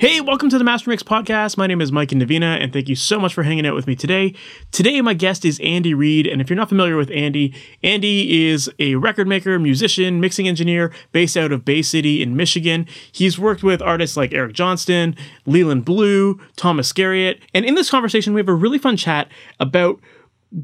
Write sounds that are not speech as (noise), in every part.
Hey, welcome to the Master Mix podcast. My name is Mike Indovina, and thank you so much for hanging out with me today. Today, my guest is Andy Reed, and if you're not familiar with Andy, Andy is a record maker, musician, mixing engineer based out of Bay City in Michigan. He's worked with artists like Eric Johnston, Leland Blue, Thomas Garriott, and in this conversation, we have a really fun chat about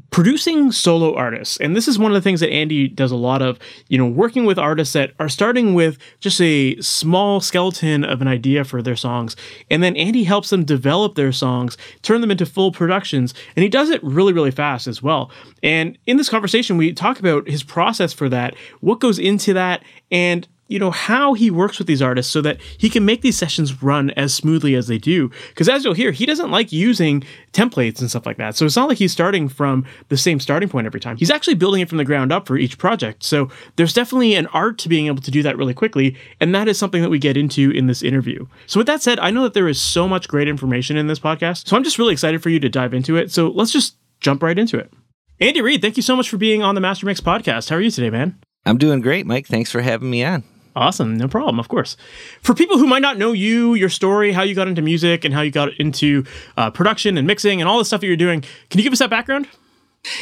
producing solo artists and this is one of the things that andy does a lot of you know working with artists that are starting with just a small skeleton of an idea for their songs and then andy helps them develop their songs turn them into full productions and he does it really really fast as well. And in this conversation we talk about his process for that what goes into that and you know how he works with these artists so that he can make these sessions run as smoothly as they do. Because as you'll hear he doesn't like using templates and stuff like that. So it's not like he's starting from the same starting point every time. He's actually building it from the ground up for each project. So there's definitely an art to being able to do that really quickly and that is something that we get into in this interview. So with that said i know that there is so much great information in this podcast so i'm just really excited for you to dive into it. So let's just jump right into it. Andy Reed thank you so much for being on the master mix podcast. How are you today man? I'm doing great mike. Thanks for having me on Awesome. No problem. Of course. For people who might not know you, your story, how you got into music, and how you got into uh, production and mixing and all the stuff that you're doing, can you give us that background?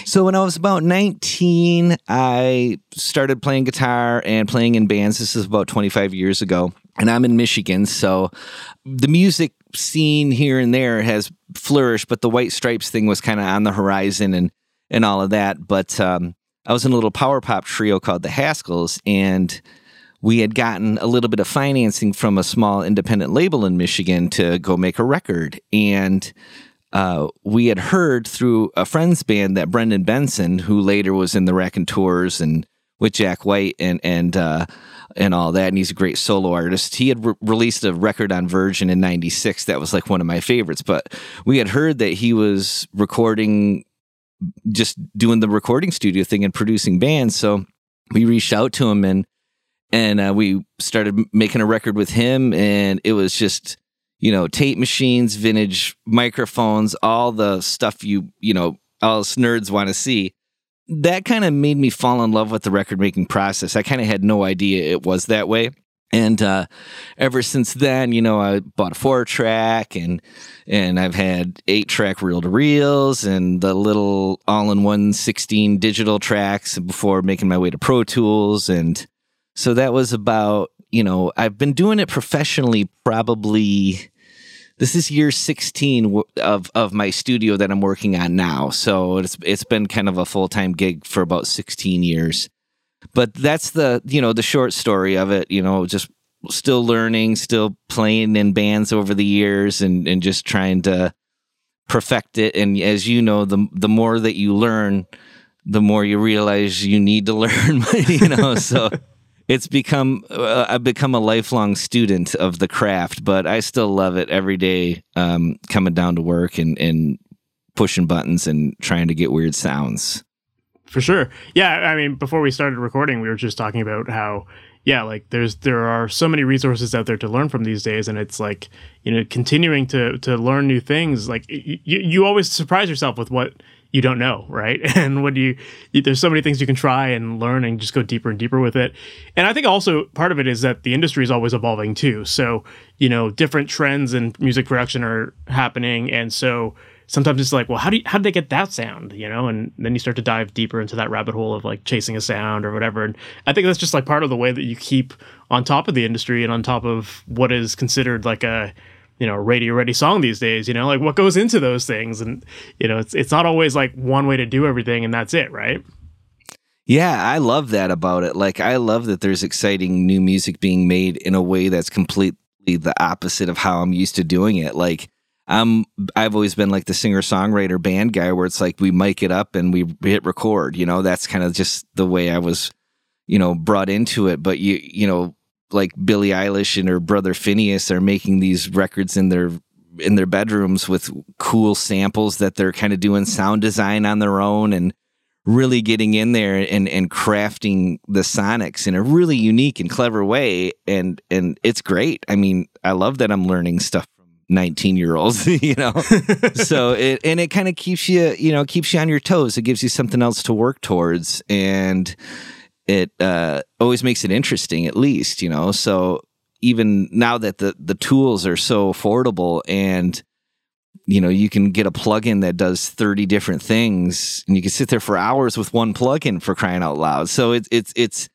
So, when I was about 19, I started playing guitar and playing in bands. This is about 25 years ago. And I'm in Michigan. So, the music scene here and there has flourished, but the White Stripes thing was kind of on the horizon and, and all of that. But um, I was in a little power pop trio called the Haskells. And we had gotten a little bit of financing from a small independent label in Michigan to go make a record. And uh, we had heard through a friend's band that Brendan Benson, who later was in the Raconteurs and with Jack White and and uh, and all that, and he's a great solo artist. He had re- released a record on Virgin in '96 that was like one of my favorites. But we had heard that he was recording, just doing the recording studio thing and producing bands. So we reached out to him and and uh, we started making a record with him and it was just you know tape machines vintage microphones all the stuff you you know all us nerds want to see. That kind of made me fall in love with the record making process. I kind of had no idea it was that way. And uh, ever since then, you know, I bought a four track and and I've had eight track reel to reels and the little all in one 16 digital tracks before making my way to Pro Tools and so that was about, you know, I've been doing it professionally probably this is year 16 of of my studio that I'm working on now. So it's it's been kind of a full-time gig for about 16 years. But that's the, you know, the short story of it, you know, just still learning, still playing in bands over the years and and just trying to perfect it and as you know the the more that you learn the more you realize you need to (laughs) learn (laughs) you know so it's become uh, I've become a lifelong student of the craft, but I still love it every day. Um, coming down to work and and pushing buttons and trying to get weird sounds. For sure, yeah. I mean, before we started recording, we were just talking about how yeah, like there's there are so many resources out there to learn from these days, and it's like you know continuing to to learn new things. Like you you always surprise yourself with what you don't know, right? (laughs) And when you, there's so many things you can try and learn and just go deeper and deeper with it. And I think also part of it is that the industry is always evolving too. So, you know, different trends in music production are happening. And so sometimes it's like, well, how do you, how did they get that sound? You know, and then you start to dive deeper into that rabbit hole of like chasing a sound or whatever. And I think that's just like part of the way that you keep on top of the industry and on top of what is considered like a, you know radio ready song these days you know like what goes into those things? And you know it's it's not always like one way to do everything and that's it right? Yeah i love that about it. Like i love that there's exciting new music being made in a way that's completely the opposite of how i'm used to doing it. Like i'm i've always been like the singer songwriter band guy where it's like we mic it up and we hit record you know? That's kind of just the way i was you know brought into it. But you you know like Billie Eilish and her brother Finneas are making these records in their in their bedrooms with cool samples that they're kind of doing sound design on their own and really getting in there and and crafting the sonics in a really unique and clever way. And and it's great. I mean i love that i'm learning stuff from 19 year olds (laughs) you know? (laughs) So it and it kind of keeps you you know keeps you on your toes. It gives you something else to work towards. And it uh, always makes it interesting at least you know? So even now that the the tools are so affordable and you know you can get a plugin that does 30 different things and you can sit there for hours with one plugin for crying out loud. So it's it's it's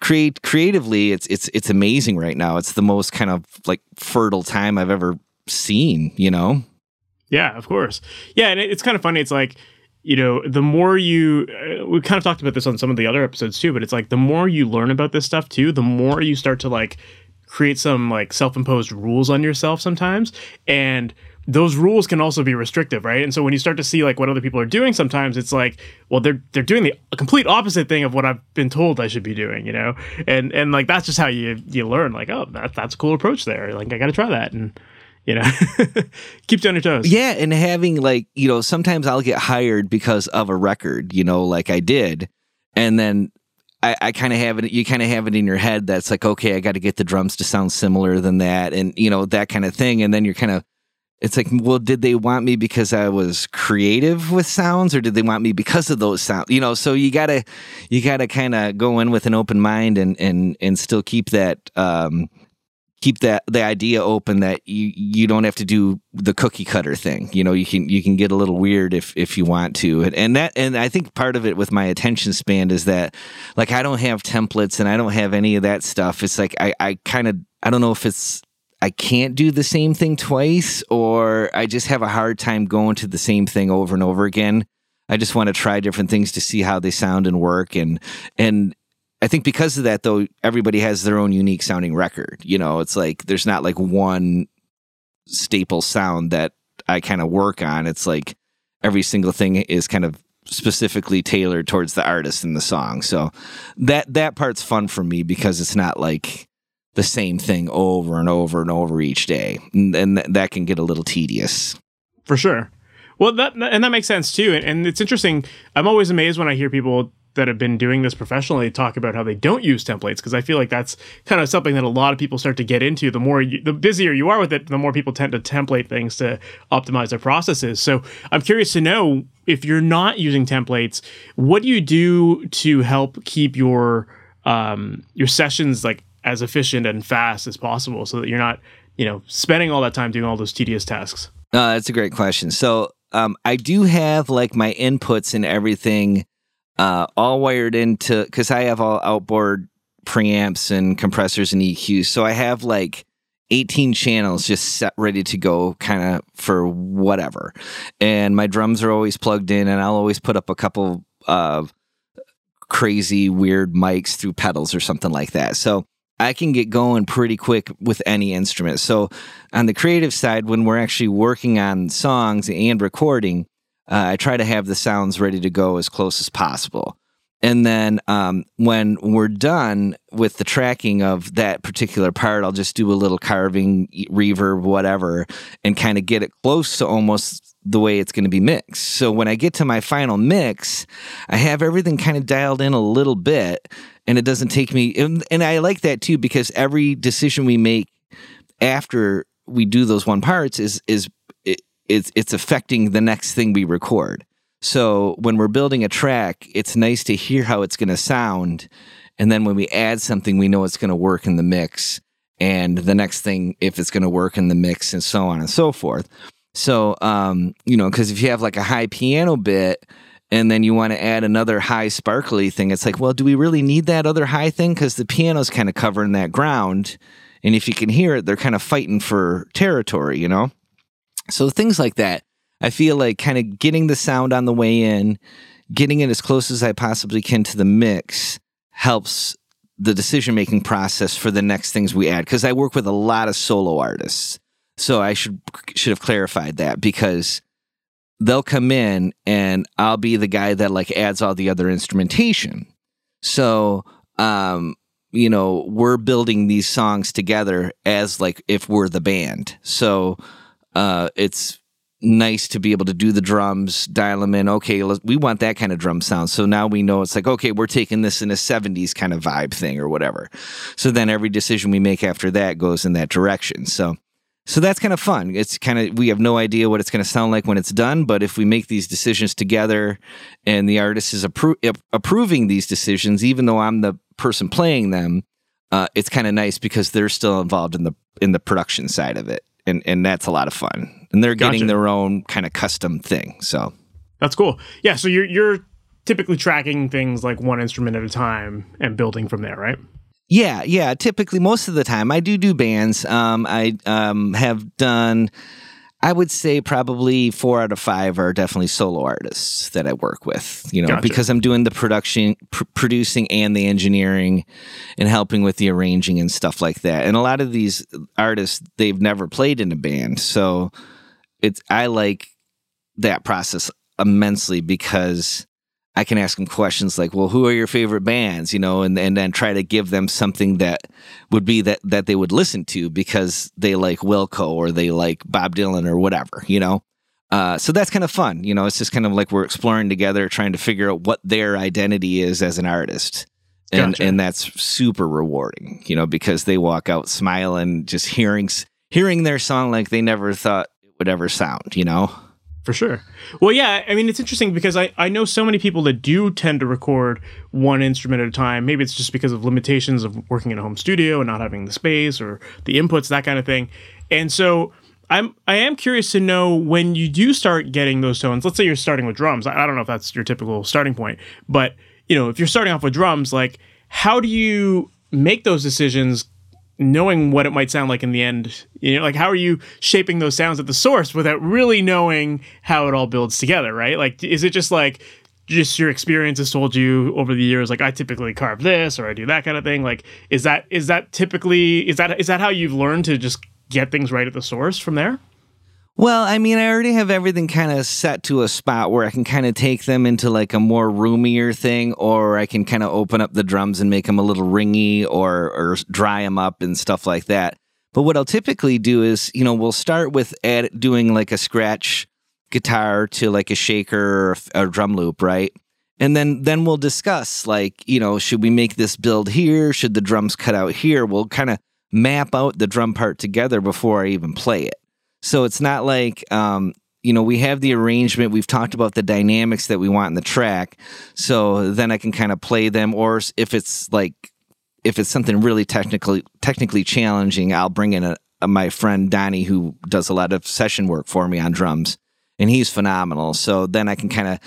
create creatively it's it's it's amazing right now. It's the most kind of like fertile time i've ever seen you know? Yeah of course. Yeah and it's kind of funny. It's like you know the more you uh, we kind of talked about this on some of the other episodes too but it's like the more you learn about this stuff too the more you start to like create some like self-imposed rules on yourself sometimes and those rules can also be restrictive, right? And so when you start to see like what other people are doing, sometimes it's like, well, they're they're doing the complete opposite thing of what I've been told I should be doing, you know? And and like that's just how you you learn, like, oh, that, that's a cool approach there. Like I got to try that, and you know, (laughs) keeps you on your toes. Yeah, and having like you know, sometimes I'll get hired because of a record, you know, like I did, and then I, I kind of have it. You kind of have it in your head that's like, okay, I got to get the drums to sound similar than that, and you know that kind of thing. And then you're kind of it's like, well, did they want me because I was creative with sounds, or did they want me because of those sounds? You know, so you gotta, you gotta kind of go in with an open mind and and and still keep that, um, keep that the idea open that you you don't have to do the cookie cutter thing. You know, you can you can get a little weird if if you want to, and, and that and I think part of it with my attention span is that, like, I don't have templates and I don't have any of that stuff. It's like I I kind of I don't know if it's I can't do the same thing twice, or I just have a hard time going to the same thing over and over again. I just want to try different things to see how they sound and work, and and I think because of that, though, everybody has their own unique sounding record. You know, it's like there's not like one staple sound that I kind of work on. It's like every single thing is kind of specifically tailored towards the artist and the song. So that that part's fun for me because it's not like the same thing over and over and over each day, and, and th- that can get a little tedious. For sure. Well, that and that makes sense too. And, and it's interesting. I'm always amazed when I hear people that have been doing this professionally talk about how they don't use templates because I feel like that's kind of something that a lot of people start to get into. The more you, the busier you are with it, the more people tend to template things to optimize their processes. So I'm curious to know if you're not using templates, what do you do to help keep your um, your sessions like as efficient and fast as possible so that you're not, you know, spending all that time doing all those tedious tasks? Uh, that's a great question. So um, I do have like my inputs and everything uh, all wired into because I have all outboard preamps and compressors and EQs. So I have like 18 channels just set ready to go kind of for whatever. And my drums are always plugged in and I'll always put up a couple of crazy weird mics through pedals or something like that. So I can get going pretty quick with any instrument. So on the creative side, when we're actually working on songs and recording, uh, I try to have the sounds ready to go as close as possible. And then um, when we're done with the tracking of that particular part, I'll just do a little carving, reverb, whatever, and kind of get it close to almost the way it's going to be mixed. So when I get to my final mix, I have everything kind of dialed in a little bit and it doesn't take me and, and I like that too because every decision we make after we do those one parts is is it's it's affecting the next thing we record. So when we're building a track, it's nice to hear how it's going to sound and then when we add something we know it's going to work in the mix and the next thing if it's going to work in the mix and so on and so forth. So um you know cuz if you have like a high piano bit and then you want to add another high sparkly thing. It's like, well, do we really need that other high thing? Because the piano's kind of covering that ground. And if you can hear it, they're kind of fighting for territory, you know? So things like that. I feel like kind of getting the sound on the way in, getting it as close as I possibly can to the mix helps the decision making process for the next things we add. Because I work with a lot of solo artists. So I should should have clarified that because they'll come in and I'll be the guy that like adds all the other instrumentation. So, um, you know, we're building these songs together as like if we're the band. So, uh, it's nice to be able to do the drums, dial them in. Okay, we want that kind of drum sound. So now we know it's like, okay, we're taking this in a 70s kind of vibe thing or whatever. So then every decision we make after that goes in that direction. So so that's kind of fun. It's kind of we have no idea what it's going to sound like when it's done, but if we make these decisions together and the artist is appro- approving these decisions even though I'm the person playing them, uh, it's kind of nice because they're still involved in the in the production side of it. And and that's a lot of fun and they're getting gotcha. their own kind of custom thing. So that's cool. Yeah. So you're you're typically tracking things like one instrument at a time and building from there, right? Yeah, yeah. Typically, most of the time, I do do bands. Um, I um, have done. I would say probably four out of five are definitely solo artists that I work with, you know, gotcha. because I'm doing the production, pr- producing and the engineering and helping with the arranging and stuff like that. And a lot of these artists, they've never played in a band. So it's I like that process immensely because I can ask them questions like, "Well, who are your favorite bands?" You know, and and then try to give them something that would be that that they would listen to because they like Wilco or they like Bob Dylan or whatever. You know, uh, so that's kind of fun. You know, it's just kind of like we're exploring together, trying to figure out what their identity is as an artist. And, gotcha. and that's super rewarding, you know, because they walk out smiling, just hearing hearing their song like they never thought it would ever sound, you know? For sure. Well, yeah, I mean, it's interesting because I, I know so many people that do tend to record one instrument at a time. Maybe it's just because of limitations of working in a home studio and not having the space or the inputs, that kind of thing. And so I'm I am curious to know when you do start getting those tones. Let's say you're starting with drums. I, I don't know if that's your typical starting point, but you know, if you're starting off with drums, like how do you make those decisions knowing what it might sound like in the end you know like how are you shaping those sounds at the source without really knowing how it all builds together right? Like is it just like just your experience has told you over the years like i typically carve this or i do that kind of thing? Like is that is that typically is that is that how you've learned to just get things right at the source from there well, I mean, I already have everything kind of set to a spot where I can kind of take them into like a more roomier thing, or I can kind of open up the drums and make them a little ringy or, or dry them up and stuff like that. But what I'll typically do is, you know, we'll start with add, doing like a scratch guitar to like a shaker or a drum loop, right? And then then we'll discuss like, you know, should we make this build here? Should the drums cut out here? We'll kind of map out the drum part together before I even play it. So it's not like um, you know, we have the arrangement. We've talked about the dynamics that we want in the track. So then I can kind of play them. Or if it's like, if it's something really technically technically challenging, I'll bring in a, a, my friend Donnie who does a lot of session work for me on drums, and he's phenomenal. So then I can kind of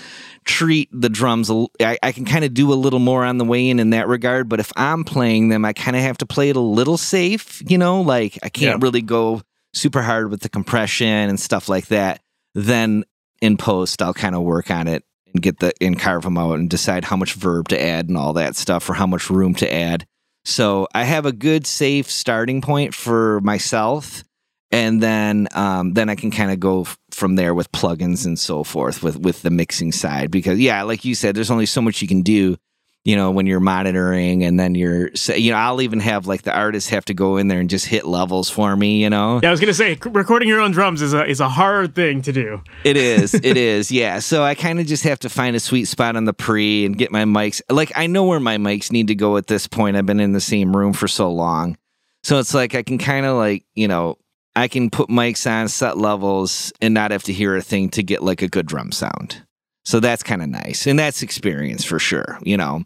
treat the drums. I, I can kind of do a little more on the way in in that regard. But if I'm playing them, I kind of have to play it a little safe. You know, like I can't yeah. really go super hard with the compression and stuff like that. Then in post, I'll kind of work on it and get the and carve them out and decide how much verb to add and all that stuff or how much room to add. So I have a good safe starting point for myself, and then um, then I can kind of go f- from there with plugins and so forth with with the mixing side because yeah, like you said, there's only so much you can do you know, when you're monitoring and then you're, you know, I'll even have like the artists have to go in there and just hit levels for me, you know? Yeah, I was going to say, recording your own drums is a, is a hard thing to do. It is. (laughs) it is. Yeah. So I kind of just have to find a sweet spot on the pre and get my mics. Like, I know where my mics need to go at this point. I've been in the same room for so long. So it's like I can kind of like, you know, I can put mics on set levels and not have to hear a thing to get like a good drum sound. So that's kind of nice. And that's experience for sure, you know.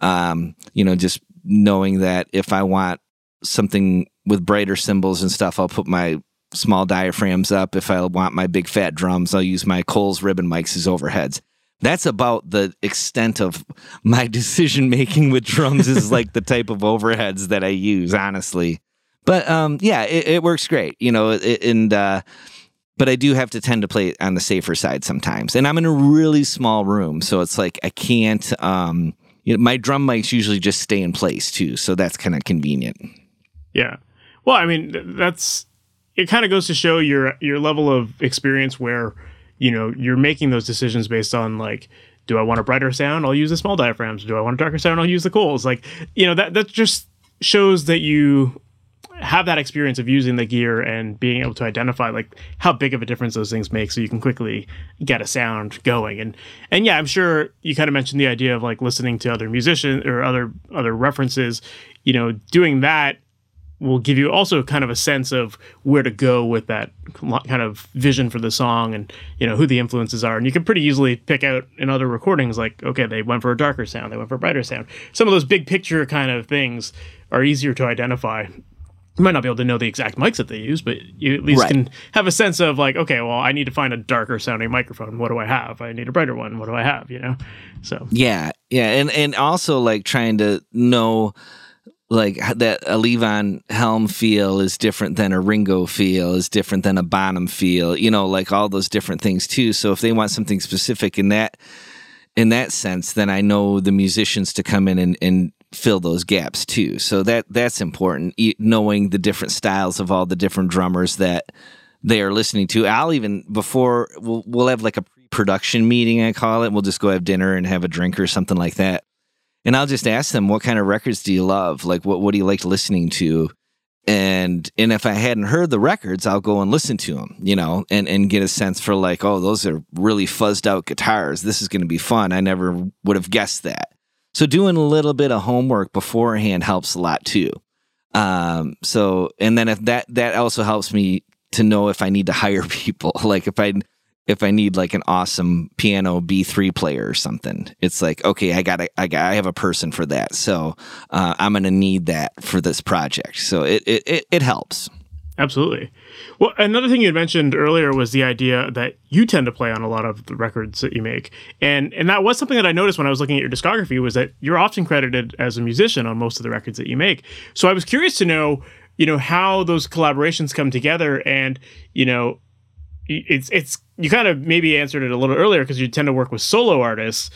Um, you know, just knowing that if I want something with brighter cymbals and stuff, I'll put my small diaphragms up. If I want my big fat drums, I'll use my Coles ribbon mics as overheads. That's about the extent of my (laughs) decision making with drums is like the type of overheads that I use, honestly. But um, yeah, it, it, works great, you know, it, and uh, but I do have to tend to play on the safer side sometimes. And I'm in a really small room, so it's like I can't um, you know, my drum mics usually just stay in place too, so that's kind of convenient. Yeah. Well, I mean, that's it. Kind of goes to show your your level of experience where you know you're making those decisions based on like, do I want a brighter sound? I'll use the small diaphragms. Do I want a darker sound? I'll use the Coles. Like, you know, that that just shows that you have that experience of using the gear and being able to identify like how big of a difference those things make so you can quickly get a sound going. And and yeah i'm sure you kind of mentioned the idea of like listening to other musicians or other other references. You know doing that will give you also kind of a sense of where to go with that kind of vision for the song and you know who the influences are. And you can pretty easily pick out in other recordings like okay they went for a darker sound they went for a brighter sound. Some of those big picture kind of things are easier to identify you might not be able to know the exact mics that they use but you at least right. can have a sense of like okay well i need to find a darker sounding microphone. What do i have? I need a brighter one. What do i have? You know? So. Yeah yeah and and also like trying to know like that a Levon Helm feel is different than a Ringo feel is different than a Bonham feel, you know, like all those different things too. So if they want something specific in that in that sense, then I know the musicians to come in and, and fill those gaps too. So that that's important, knowing the different styles of all the different drummers that they are listening to. I'll even before we'll, we'll have like a production meeting, I call it. We'll just go have dinner and have a drink or something like that and I'll just ask them, what kind of records do you love? Like, what, what do you like listening to? And, and if I hadn't heard the records, I'll go and listen to them, you know, and, and get a sense for like, oh, those are really fuzzed out guitars. This is going to be fun. I never would have guessed that. So doing a little bit of homework beforehand helps a lot too. Um, so, and then if that, that also helps me to know if I need to (laughs) hire people, like if I, if I need like an awesome piano B3 player or something. It's like, okay, I got I got I have a person for that. So uh, I'm going to need that for this project. So it, it, it, it helps. Absolutely. Well, another thing you had mentioned earlier was the idea that you tend to play on a lot of the records that you make, and and that was something that I noticed when I was looking at your discography was that you're often credited as a musician on most of the records that you make. So I was curious to know, you know, how those collaborations come together, and you know, it's it's you kind of maybe answered it a little earlier because you tend to work with solo artists.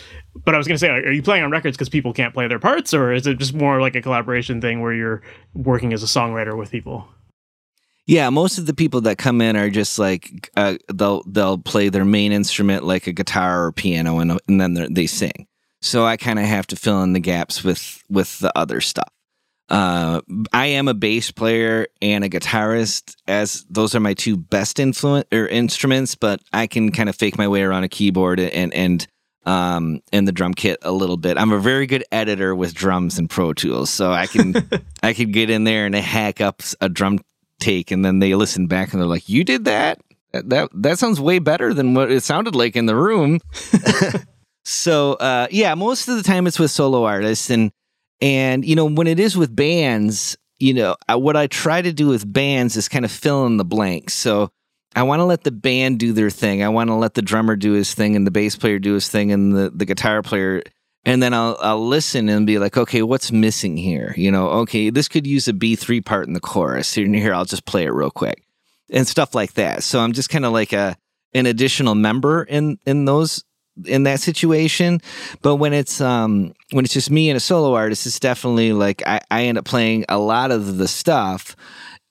But I was going to say, are you playing on records because people can't play their parts, or is it just more like a collaboration thing where you're working as a songwriter with people? Yeah, most of the people that come in are just like uh, they'll they'll play their main instrument like a guitar or piano, and and then they sing. So I kind of have to fill in the gaps with with the other stuff. Uh, I am a bass player and a guitarist, as those are my two best influence or instruments. But I can kind of fake my way around a keyboard and and um and the drum kit a little bit. I'm a very good editor with drums and Pro Tools, so I can (laughs) I can get in there and hack up a drum take, and then they listen back and they're like, "You did that? That that, that sounds way better than what it sounded like in the room." (laughs) so uh, yeah, most of the time it's with solo artists and and, you know, when it is with bands, you know, what I try to do with bands is kind of fill in the blanks. So I want to let the band do their thing. I want to let the drummer do his thing and the bass player do his thing and the, the guitar player. And then I'll, I'll listen and be like, okay, what's missing here? You know, okay, this could use a B3 part in the chorus. Here, here, I'll just play it real quick and stuff like that. So I'm just kind of like a, an additional member in, in those in that situation. But when it's um when it's just me and a solo artist, it's definitely like I, I end up playing a lot of the stuff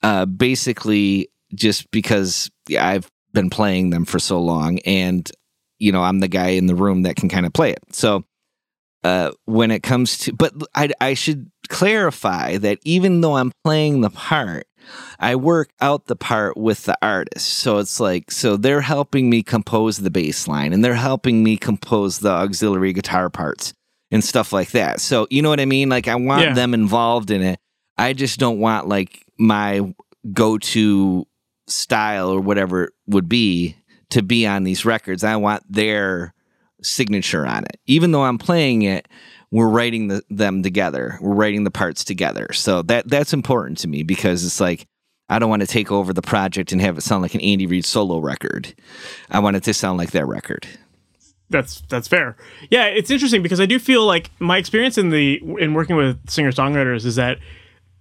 uh basically just because I've been playing them for so long and you know, I'm the guy in the room that can kind of play it. So uh when it comes to but I I should clarify that even though I'm playing the part I work out the part with the artist. So it's like, so they're helping me compose the bass line and they're helping me compose the auxiliary guitar parts and stuff like that. So, you know what I mean? Like, I want yeah. them involved in it. I just don't want like my go to style or whatever it would be to be on these records. I want their signature on it. Even though I'm playing it, we're writing the, them together. We're writing the parts together. So that that's important to me because it's like I don't want to take over the project and have it sound like an Andy Reed solo record. I want it to sound like their record. That's that's fair. Yeah, it's interesting because I do feel like my experience in the in working with singer songwriters is that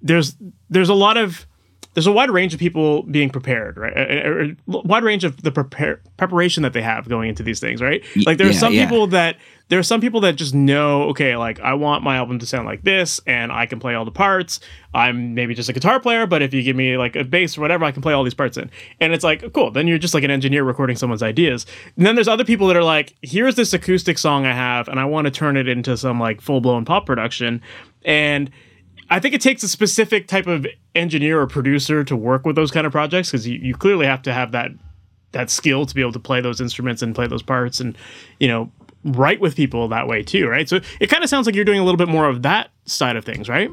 there's there's a lot of there's a wide range of people being prepared, right? A, a, a wide range of the prepare, preparation that they have going into these things, right? Like there are yeah, some yeah. people that there are some people that just know, okay, like I want my album to sound like this, and I can play all the parts. I'm maybe just a guitar player, but if you give me like a bass or whatever, I can play all these parts in. And it's like, cool. Then you're just like an engineer recording someone's ideas. And then there's other people that are like, here's this acoustic song I have, and I want to turn it into some like full blown pop production, and I think it takes a specific type of engineer or producer to work with those kind of projects because you, you clearly have to have that that skill to be able to play those instruments and play those parts and you know write with people that way too right so it kind of sounds like you're doing a little bit more of that side of things right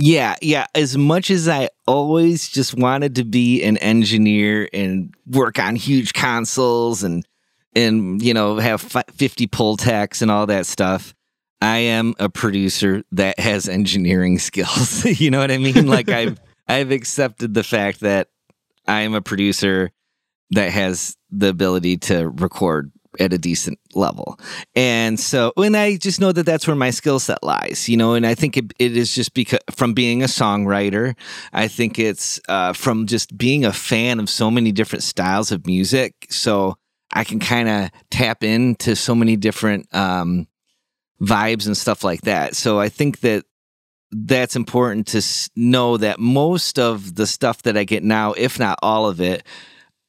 yeah, yeah. As much as I always just wanted to be an engineer and work on huge consoles and and you know have 50 Pultecs and all that stuff, I am a producer that has engineering (laughs) skills. (laughs) you know what I mean? Like I've (laughs) I've accepted the fact that I am a producer that has the ability to record at a decent level. And so, and I just know that that's where my skill set lies, you know, and I think it, it is just because from being a songwriter, I think it's uh, from just being a fan of so many different styles of music. So I can kind of tap into so many different um, vibes and stuff like that. So I think that that's important to know that most of the stuff that I get now, if not all of it,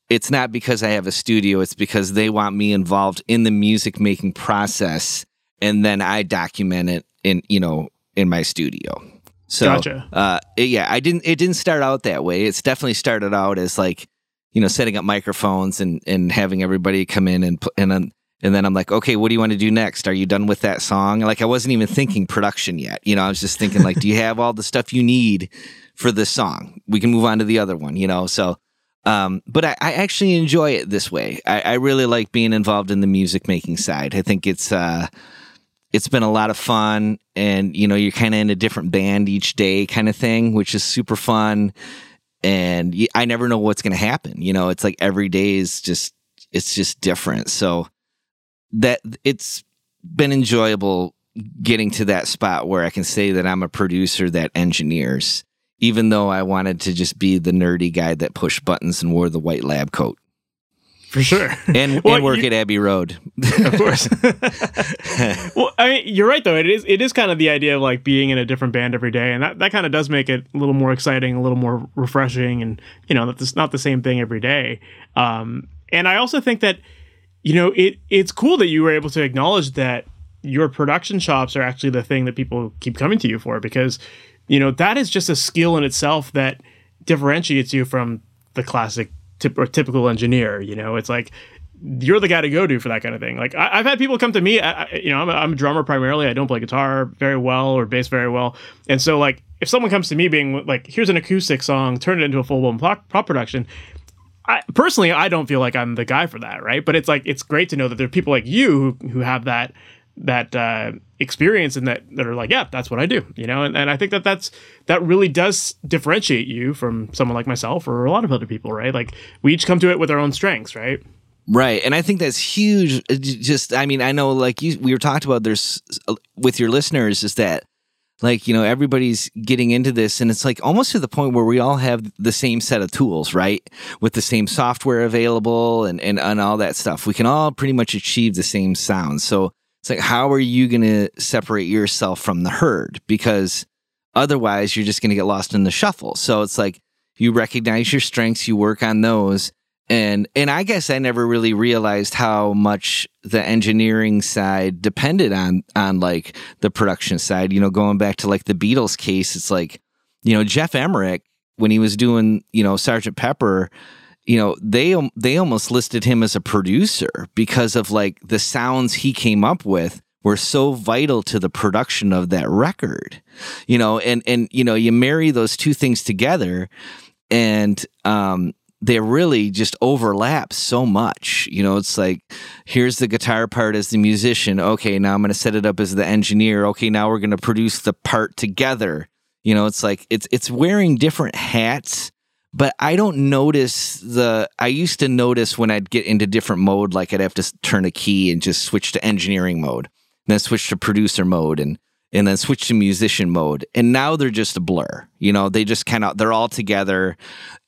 it's not because I have a studio, it's because they want me involved in the music making process and then I document it in, you know, in my studio. So gotcha. uh it, yeah, I didn't it didn't start out that way. It's definitely started out as like, you know, setting up microphones and and having everybody come in and and then and then I'm like, okay, what do you want to do next? Are you done with that song? Like I wasn't even thinking production yet. You know, I was just thinking like, do you have all the stuff you need for this song? We can move on to the other one, you know. So um, but I, I, actually enjoy it this way. I, I, really like being involved in the music making side. I think it's uh, it's been a lot of fun, and you know, you're kind of in a different band each day, kind of thing, which is super fun. And I never know what's going to happen. You know, it's like every day is just it's just different. So that it's been enjoyable getting to that spot where I can say that I'm a producer that engineers even though I wanted to just be the nerdy guy that pushed buttons and wore the white lab coat. For sure. And, (laughs) well, and work you, at Abbey Road. of course. (laughs) (laughs) well, I mean, you're right though. It is it is kind of the idea of like being in a different band every day, and that, that kind of does make it a little more exciting, a little more refreshing, and you know, that's not the same thing every day. Um, and I also think that you know it it's cool that you were able to acknowledge that your production chops are actually the thing that people keep coming to you for because you know that is just a skill in itself that differentiates you from the classic tip or typical engineer you know? It's like you're the guy to go to for that kind of thing. Like I, have had people come to me I, you know I'm a, I'm a drummer primarily. I don't play guitar very well or bass very well. And so like if someone comes to me being like here's an acoustic song turn it into a full-blown pop, pop production I, personally, I don't feel like I'm the guy for that, right? But it's like it's great to know that there are people like you who, who have that that uh, experience and that that are like, yeah, that's what I do, you know. And, and I think that that's that really does differentiate you from someone like myself or a lot of other people, right? Like we each come to it with our own strengths, right? Right, and I think that's huge. Just, I mean, I know, like you, we were talked about. There's uh, with your listeners is that like you know everybody's getting into this and it's like almost to the point where we all have the same set of tools right with the same software available and and, and all that stuff we can all pretty much achieve the same sound so it's like, how are you going to separate yourself from the herd? Because otherwise, you're just going to get lost in the shuffle. So it's like you recognize your strengths, you work on those. And and I guess I never really realized how much the engineering side depended on on like the production side. You know, going back to like the Beatles case, it's like, you know, Geoff Emerick when he was doing, you know, Sergeant Pepper, you know they they almost listed him as a producer because of like the sounds he came up with were so vital to the production of that record you know and and you know you marry those two things together and um they really just overlap so much. You know, it's like here's the guitar part as the musician. Okay, now I'm going to set it up as the engineer. Okay, now we're going to produce the part together. You know, it's like it's it's wearing different hats but I don't notice the. I used to notice when I'd get into different mode, like I'd have to turn a key and just switch to engineering mode, then switch to producer mode, and and then switch to musician mode. And now they're just a blur. You know, they just kind of they're all together,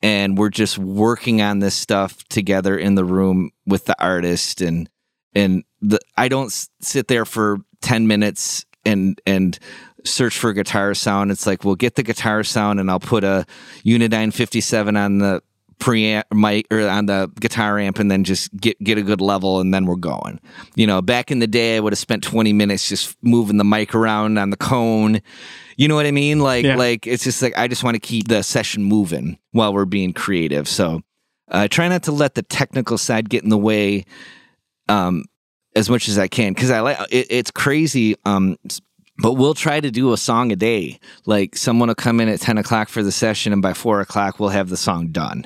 and we're just working on this stuff together in the room with the artist, and and the I don't sit there for ten minutes and and search for a guitar sound. It's like, we'll get the guitar sound and I'll put a Unidyne 57 on the preamp mic or on the guitar amp and then just get get a good level and then we're going. You know, back in the day I would have spent 20 minutes just moving the mic around on the cone. You know what I mean? Like Yeah. like it's just like I just want to keep the session moving while we're being creative. So uh, try not to let the technical side get in the way um as much as I can because I like it, it's crazy um but we'll try to do a song a day. Like someone will come in at 10 o'clock for the session, and by four o'clock, we'll have the song done.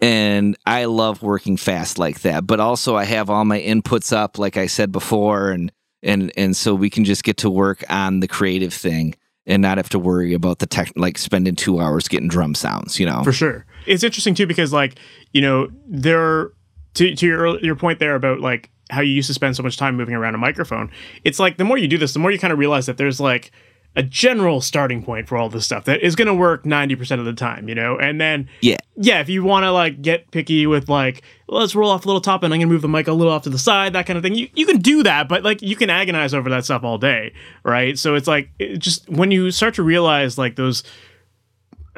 And I love working fast like that. But also, I have all my inputs up, like I said before, and and and so we can just get to work on the creative thing and not have to worry about the tech, like spending two hours getting drum sounds. You know, for sure. It's interesting too because like you know there to to your your point there about like how you used to spend so much time moving around a microphone. It's like the more you do this, the more you kind of realize that there's like a general starting point for all this stuff that is going to work 90% of the time, you know? And then yeah, yeah, if you want to like get picky with like, let's roll off a little top and I'm gonna move the mic a little off to the side, that kind of thing. You you can do that, but like you can agonize over that stuff all day, right? So it's like it just when you start to realize like those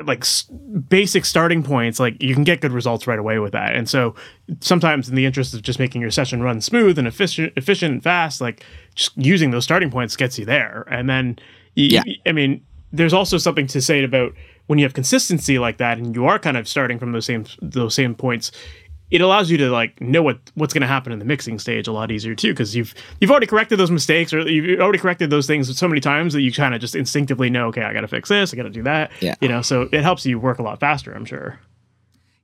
like s- basic starting points, like you can get good results right away with that. And so sometimes in the interest of just making your session run smooth and efficient, efficient and fast, like just using those starting points gets you there. And then, y- Yeah. I mean, there's also something to say about when you have consistency like that and you are kind of starting from those same those same points it allows you to like know what what's going to happen in the mixing stage a lot easier too because you've you've already corrected those mistakes or you've already corrected those things so many times that you kind of just instinctively know okay i gotta fix this i gotta do that Yeah. you know so it helps you work a lot faster i'm sure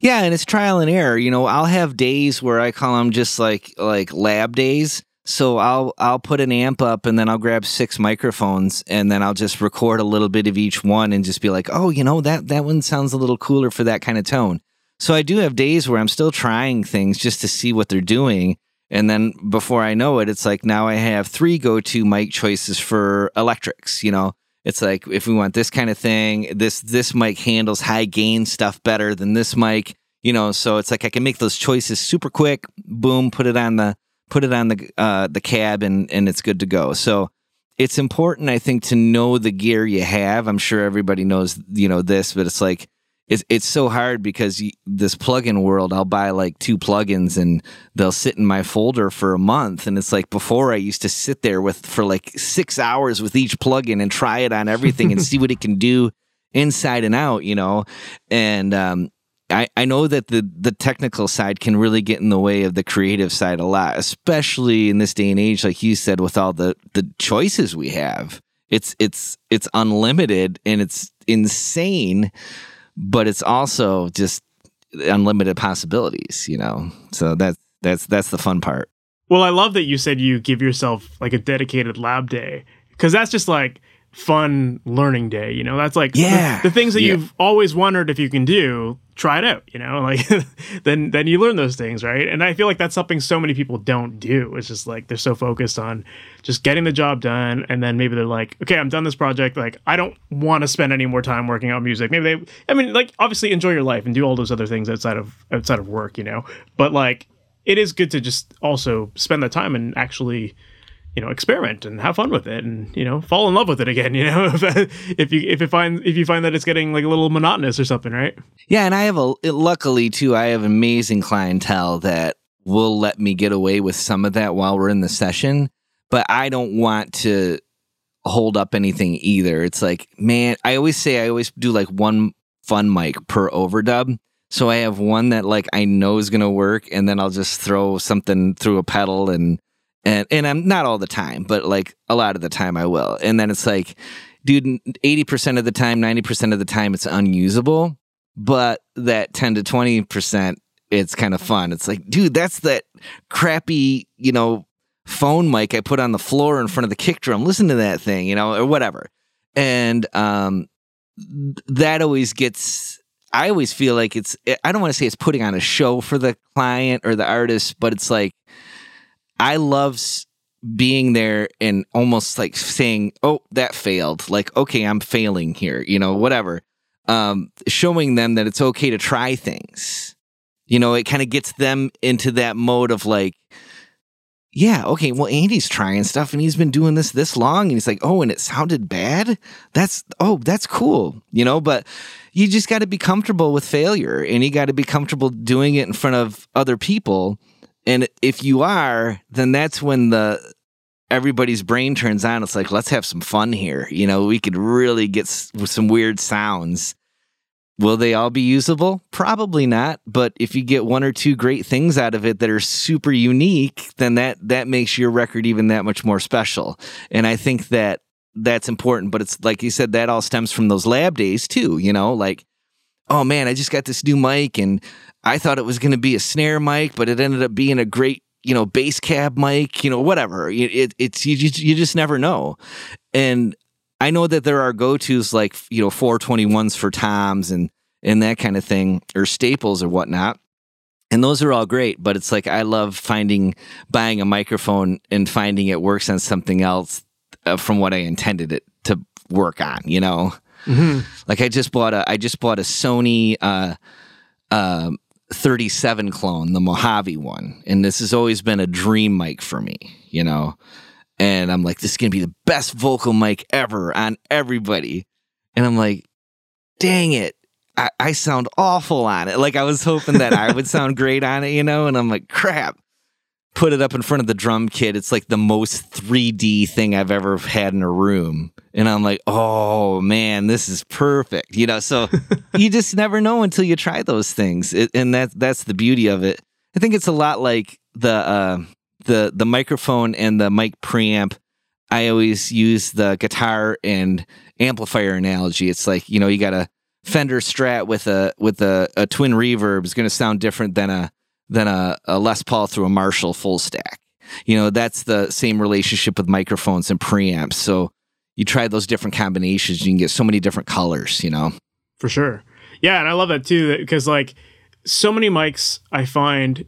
Yeah, and it's trial and error. You know, I'll have days where I call them just like like lab days. So I'll I'll put an amp up and then I'll grab six microphones and then I'll just record a little bit of each one and just be like, "Oh, you know, that that one sounds a little cooler for that kind of tone." So I do have days where I'm still trying things just to see what they're doing. And then before I know it, it's like now I have three go-to mic choices for electrics, you know. It's like if we want this kind of thing, this this mic handles high gain stuff better than this mic, you know. So it's like I can make those choices super quick. Boom, put it on the put it on the uh, the cab, and and it's good to go. So it's important, I think, to know the gear you have. I'm sure everybody knows, you know, this, but it's like it's it's so hard because you, this plugin world, I'll buy like two plugins and they'll sit in my folder for a month, and it's like before I used to sit there with for like six hours with each plugin and try it on everything and see (laughs) what it can do inside and out, you know, and um, I, I know that the the technical side can really get in the way of the creative side a lot, especially in this day and age, like you said, with all the the choices we have. It's it's it's unlimited and it's insane, but it's also just unlimited possibilities, you know. So that's that's that's the fun part. well i love that you said you give yourself like a dedicated lab day because that's just like fun learning day you know? That's like the- Yeah. the, things that Yeah. you've always wondered if you can do try it out you know? (laughs) Like then then you learn those things right? And i feel like that's something so many people don't do. It's just like they're so focused on just getting the job done and then maybe they're like okay i'm done this project. Like i don't want to spend any more time working on music. Maybe they i mean like obviously enjoy your life and do all those other things outside of outside of work you know? But like it is good to just also spend that time and actually you know experiment and have fun with it and you know fall in love with it again (laughs) you know if, if you if you find if you find that it's getting like a little monotonous or something right Yeah, and I have a luckily too. I have amazing clientele that will let me get away with some of that while we're in the session, but I don't want to hold up anything either. It's like, man, I always say I always do like one fun mic per overdub. So I have one that like I know is gonna work, and then I'll just throw something through a pedal and and and I'm not all the time, but like a lot of the time I will. And then it's like, dude, eighty percent of the time, ninety percent of the time, it's unusable. But that ten to twenty percent, it's kind of fun. It's like, dude, that's that crappy, you know, phone mic I put on the floor in front of the kick drum. Listen to that thing, you know, or whatever. And um, that always gets. I always feel like it's. I don't want to say it's putting on a show for the client or the artist, but it's like I love being there and almost like saying, "Oh, that failed." Like, okay, I'm failing here. You know, whatever. Um, showing them that it's okay to try things. You know, it kind of gets them into that mode of like, yeah, okay, well, Andy's trying stuff and he's been doing this this long. And he's like, oh, and it sounded bad. That's, oh, that's cool, you know, but you just got to be comfortable with failure and you got to be comfortable doing it in front of other people. And if you are, then that's when the, everybody's brain turns on. It's like, let's have some fun here. You know, we could really get s- some weird sounds Will they all be usable? Probably not. But if you get one or two great things out of it that are super unique, then that that makes your record even that much more special. And I think that that's important. But it's like you said, that all stems from those lab days too. You know, like, oh man, I just got this new mic, and I thought it was going to be a snare mic, but it ended up being a great you know bass cab mic. You know, whatever. It, it, it's you just, you just never know. And I know that there are go tos like you know 421s for toms and and that kind of thing, or staples or whatnot. And those are all great, but it's like I love finding buying a microphone and finding it works on something else uh, from what I intended it to work on. You know, Mhm. like I just bought a I just bought a Sony uh, uh, 37 clone, the Mojave one, and this has always been a dream mic for me. You know, and I'm like, this is gonna be the best vocal mic ever on everybody, and I'm like, dang it. I, I sound awful on it. Like I was hoping that I would (laughs) sound great on it, you know, and I'm like, crap. Put it up in front of the drum kit. It's like the most 3D thing I've ever had in a room. And I'm like, oh man, this is perfect. You know, so (laughs) you just never know until you try those things. It, and that that's the beauty of it. I think it's a lot like the uh, the the microphone and the mic preamp. I always use the guitar and amplifier analogy. It's like, you know, you got a Fender Strat with a with a, a twin reverb is going to sound different than a than a, a Les Paul through a Marshall full stack. You know, that's the same relationship with microphones and preamps. So you try those different combinations, you can get so many different colors, you know. For sure. Yeah, and I love that too because like so many mics I find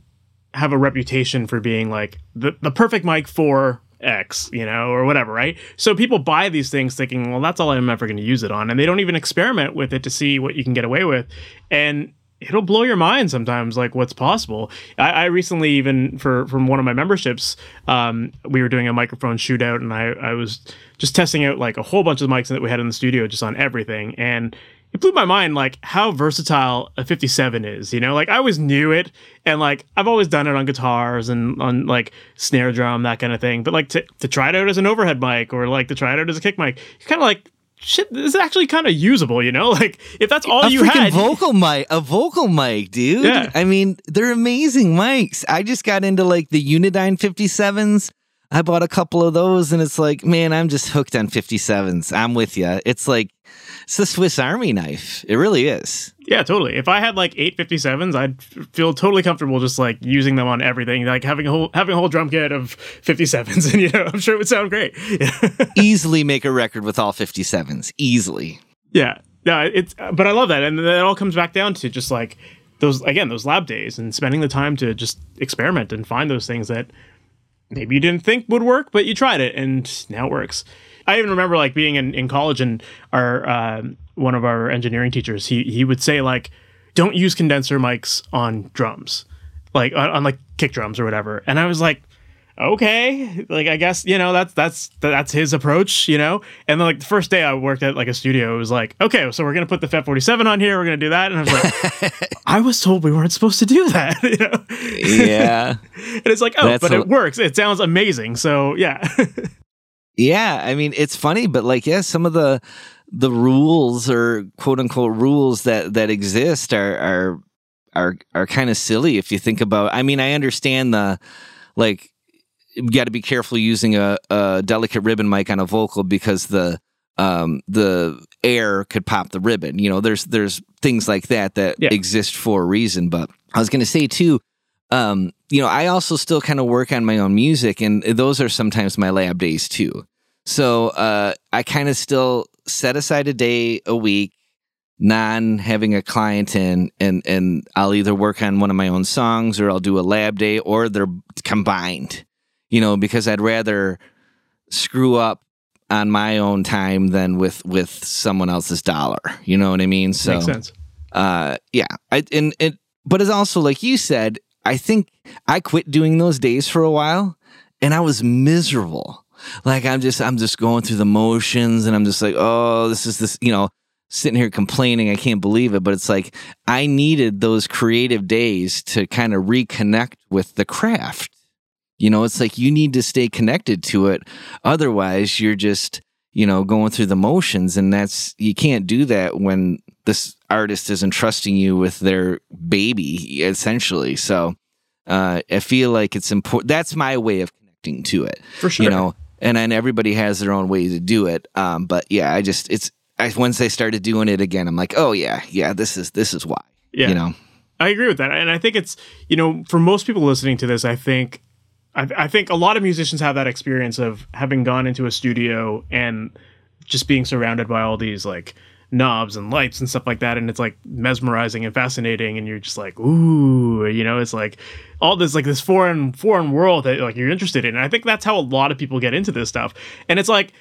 have a reputation for being like the, the perfect mic for X, you know, or whatever, right? So people buy these things thinking, well, that's all I'm ever going to use it on. And they don't even experiment with it to see what you can get away with. And it'll blow your mind sometimes, like what's possible. I, I recently, even for from one of my memberships, um, we were doing a microphone shootout, and I, I was just testing out like a whole bunch of mics that we had in the studio, just on everything. And it blew my mind like how versatile a 57 is you know like i always knew it and like i've always done it on guitars and on like snare drum that kind of thing but like to, to try it out as an overhead mic or like to try it out as a kick mic you're kind of like shit this is actually kind of usable you know (laughs) like if that's all a you freaking had vocal mic, a vocal mic, dude. Yeah. I mean, they're amazing mics. I just got into like the Unidyne 57s. I bought a couple of those, and it's like, man, I'm just hooked on 57s. I'm with you. It's like it's the Swiss Army knife. It really is. yeah totally if i had like eight 57s i'd feel totally comfortable just like using them on everything like having a whole having a whole drum kit of 57s (laughs) and you know i'm sure it would sound great (laughs) Easily make a record with all 57s. Easily. Yeah, yeah, it's but I love that, and that all comes back down to just like those again those lab days and spending the time to just experiment and find those things that maybe you didn't think would work, but you tried it and now it works. I even remember like being in, in college and our um one of our engineering teachers he he would say like don't use condenser mics on drums like on, on like kick drums or whatever and I was like okay like i guess you know that's that's that's his approach you know and then like the first day i worked at like a studio it was like okay so we're gonna put the fet 47 on here we're gonna do that and i was like (laughs) i was told we weren't supposed to do that (laughs) you know Yeah. (laughs) and it's like oh That's but a- it works it sounds amazing so yeah Yeah, I mean it's funny, but like yeah, some of the the rules or quote unquote rules that that exist are are are are kind of silly if you think about. I mean, I understand the like you got to be careful using a, a delicate ribbon mic on a vocal because the um the air could pop the ribbon. You know, there's there's things like that that Yeah. exist for a reason. But I was going to say too, um, you know, I also still kind of work on my own music, and those are sometimes my lab days too. So uh, I kind of still set aside a day a week, non having a client in, and and I'll either work on one of my own songs, or I'll do a lab day, or they're combined. You know, because I'd rather screw up on my own time than with with someone else's dollar. You know what I mean? So makes sense uh yeah i and it but it's also like you said i think i quit doing those days for a while and I was miserable. Like I'm just I'm just going through the motions and I'm just like, oh, this is this, you know, sitting here complaining, I can't believe it, but it's like I needed those creative days to kind of reconnect with the craft. You know, it's like you need to stay connected to it. Otherwise, you're just, you know, going through the motions and that's you can't do that when this artist is entrusting you with their baby essentially. So, uh, I feel like it's important. That's my way of connecting to it. For sure. You know, and then everybody has their own way to do it. Um, but yeah, I just it's I, once they started doing it again, I'm like, oh yeah, yeah, this is this is why. Yeah. You know. I agree with that, and I think it's you know for most people listening to this, I think I, I think a lot of musicians have that experience of having gone into a studio and just being surrounded by all these like knobs and lights and stuff like that and it's like mesmerizing and fascinating and you're just like ooh you know it's like all this like this foreign foreign world that like you're interested in and i think that's how a lot of people get into this stuff and it's like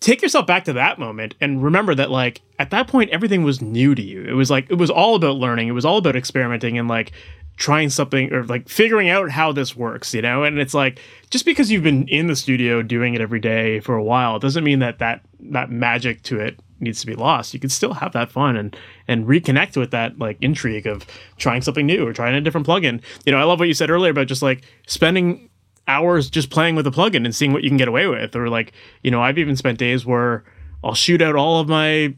take yourself back to that moment and remember that like at that point everything was new to you. It was like it was all about learning. It was all about experimenting and like trying something or like figuring out how this works you know? And it's like just because you've been in the studio doing it every day for a while doesn't mean that that that magic to it needs to be lost. You can still have that fun and and reconnect with that like intrigue of trying something new or trying a different plugin. You know i love what you said earlier about just like spending hours just playing with a plugin and seeing what you can get away with. Or like you know i've even spent days where i'll shoot out all of my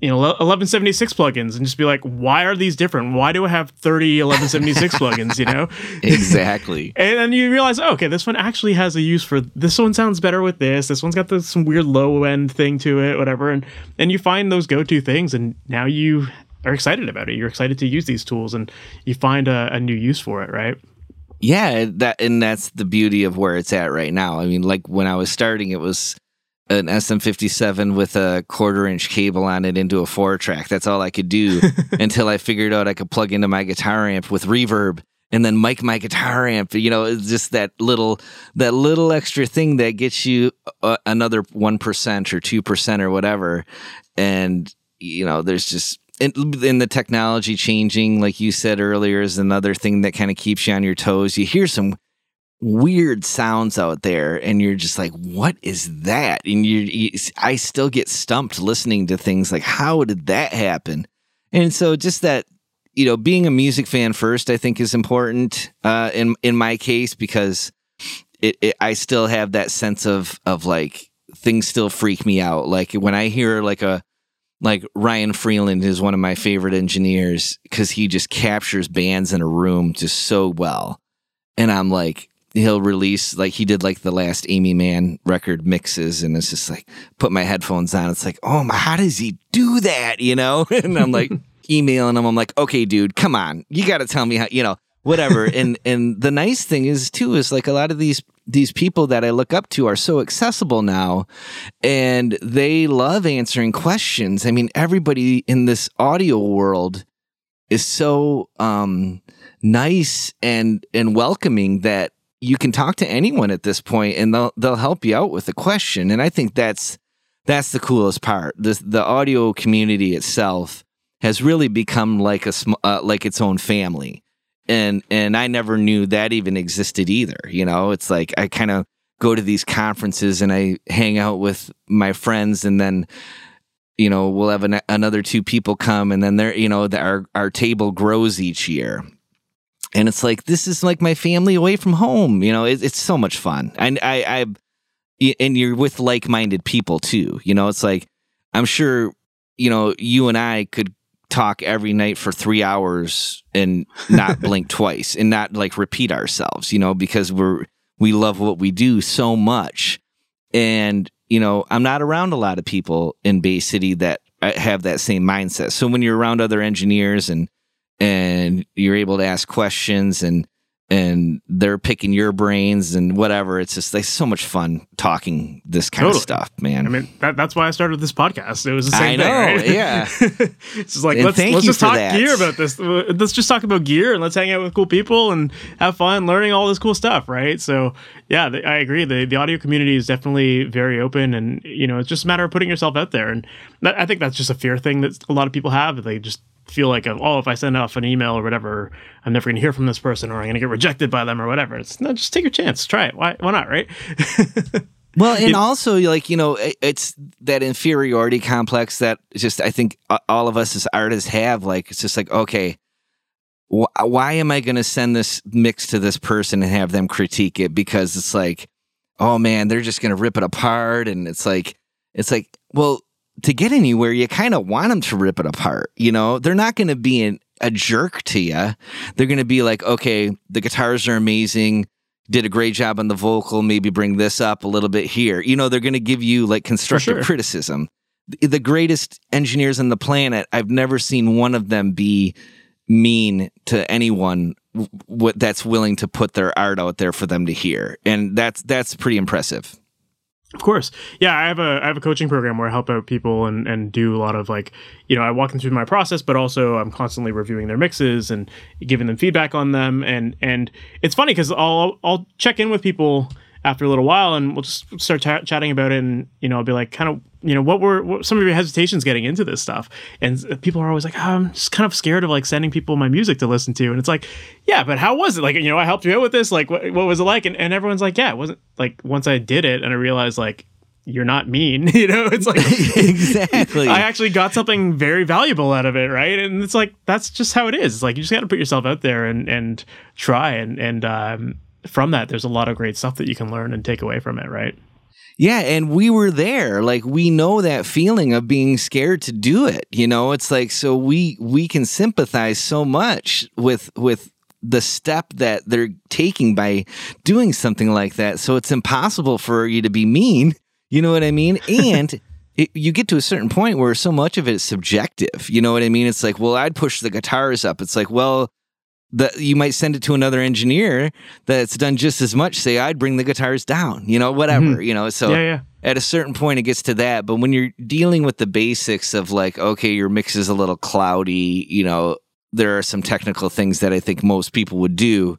you know 1176 plugins and just be like why are these different? Why do i have 30 1176 plugins? You know? (laughs) Exactly. (laughs) And then you realize oh, okay this one actually has a use for this one sounds better with this this one's got the, some weird low end thing to it whatever. And and you find those go-to things and now you are excited about it. You're excited to use these tools and you find a, a new use for it right yeah that and that's the beauty of where it's at right now i mean like when i was starting it was an SM57 with a quarter inch cable on it into a four track. That's all I could do (laughs) until I figured out I could plug into my guitar amp with reverb and then mic my guitar amp. You know, it's just that little that little extra thing that gets you uh, another one percent or two percent or whatever. And you know, there's just in the technology changing, like you said earlier, is another thing that kind of keeps you on your toes. You hear some weird sounds out there and you're just like what is that? And you, you, i still get stumped listening to things like how did that happen? And so just that you know being a music fan first i think is important uh in in my case because it, it i still have that sense of of like things still freak me out. Like when i hear like a like Ryan Freeland is one of my favorite engineers because he just captures bands in a room just so well. And I'm like, he'll release like he did like the last Aimee Mann record mixes and it's just like put my headphones on. It's like oh my how does he do that? You know? (laughs) And I'm like (laughs) emailing him. I'm like okay dude come on. You got to tell me how you know whatever. And (laughs) and the nice thing is too is like a lot of these these people that I look up to are so accessible now and they love answering questions. I mean everybody in this audio world is so um nice and and welcoming that you can talk to anyone at this point and they'll they'll help you out with a question. And i think that's that's the coolest part. The the audio community itself has really become like a uh, like its own family and and i never knew that even existed either you know? It's like i kind of go to these conferences and i hang out with my friends and then you know we'll have an, another two people come and then they're you know the, our our table grows each year. And it's like this is like my family away from home you know? It, it's so much fun. And i i and you're with like-minded people too you know? It's like i'm sure you know you and i could talk every night for three hours and not (laughs) blink twice and not like repeat ourselves you know because we're we love what we do so much. And you know i'm not around a lot of people in bay city that uh, have that same mindset. So when you're around other engineers and and you're able to ask questions and and they're picking your brains and whatever. It's just like so much fun talking this kind totally. of stuff, man. I mean, that, that's why I started this podcast. It was the same thing. I know, thing, right? yeah. (laughs) it's just like and let's let's just talk that. gear about this. Let's just talk about gear and let's hang out with cool people and have fun learning all this cool stuff, right? So yeah, I agree. The the audio community is definitely very open, and you know, it's just a matter of putting yourself out there. And that, I think that's just a fear thing that a lot of people have. They just feel like oh if I send off an email or whatever I'm never going to hear from this person or I'm going to get rejected by them or whatever. It's no, just take your chance, try it. Why why not, right? (laughs) Well, and also like you know, it's that inferiority complex that just I think all of us as artists have. Like it's just like okay, wh- why am I going to send this mix to this person and have them critique it? Because it's like, oh man, they're just going to rip it apart, and it's like, it's like, well, to get anywhere, you kind of want them to rip it apart. You know, they're not going to be an, a jerk to you. They're going to be like, okay, the guitars are amazing did a great job on the vocal, maybe bring this up a little bit here. You know, they're going to give you like constructive sure. criticism. The greatest engineers on the planet, I've never seen one of them be mean to anyone w- that's willing to put their art out there for them to hear. And that's that's pretty impressive. Of course. Yeah, I have a I have a coaching program where I help out people and and do a lot of like, you know, I walk them through my process, but also I'm constantly reviewing their mixes and giving them feedback on them and and it's funny cuz I'll I'll check in with people after a little while and we'll just start chatting about it and you know I'll be like kind of you know what were what, some of your hesitations getting into this stuff? And people are always like oh, I'm just kind of scared of like sending people my music to listen to and it's like yeah but how was it? Like you know I helped you out with this like what, what was it like? And, and everyone's like yeah it wasn't like once I did it and I realized like you're not mean (laughs) you know? It's like (laughs) exactly. I actually got something very valuable out of it right? And it's like that's just how it is. It's like you just got to put yourself out there and and try and and um from that, there's a lot of great stuff that you can learn and take away from it, right? Yeah, and we were there. Like we know that feeling of being scared to do it. You know, it's like so we we can sympathize so much with with the step that they're taking by doing something like that. So it's impossible for you to be mean. You know what I mean? And (laughs) it, you get to a certain point where so much of it is subjective. You know what I mean? It's like, well, I'd push the guitars up. It's like, well, that you might send it to another engineer that's done just as much say i'd bring the guitars down you know whatever mm-hmm. you know so yeah, yeah. at a certain point it gets to that but when you're dealing with the basics of like okay your mix is a little cloudy you know there are some technical things that i think most people would do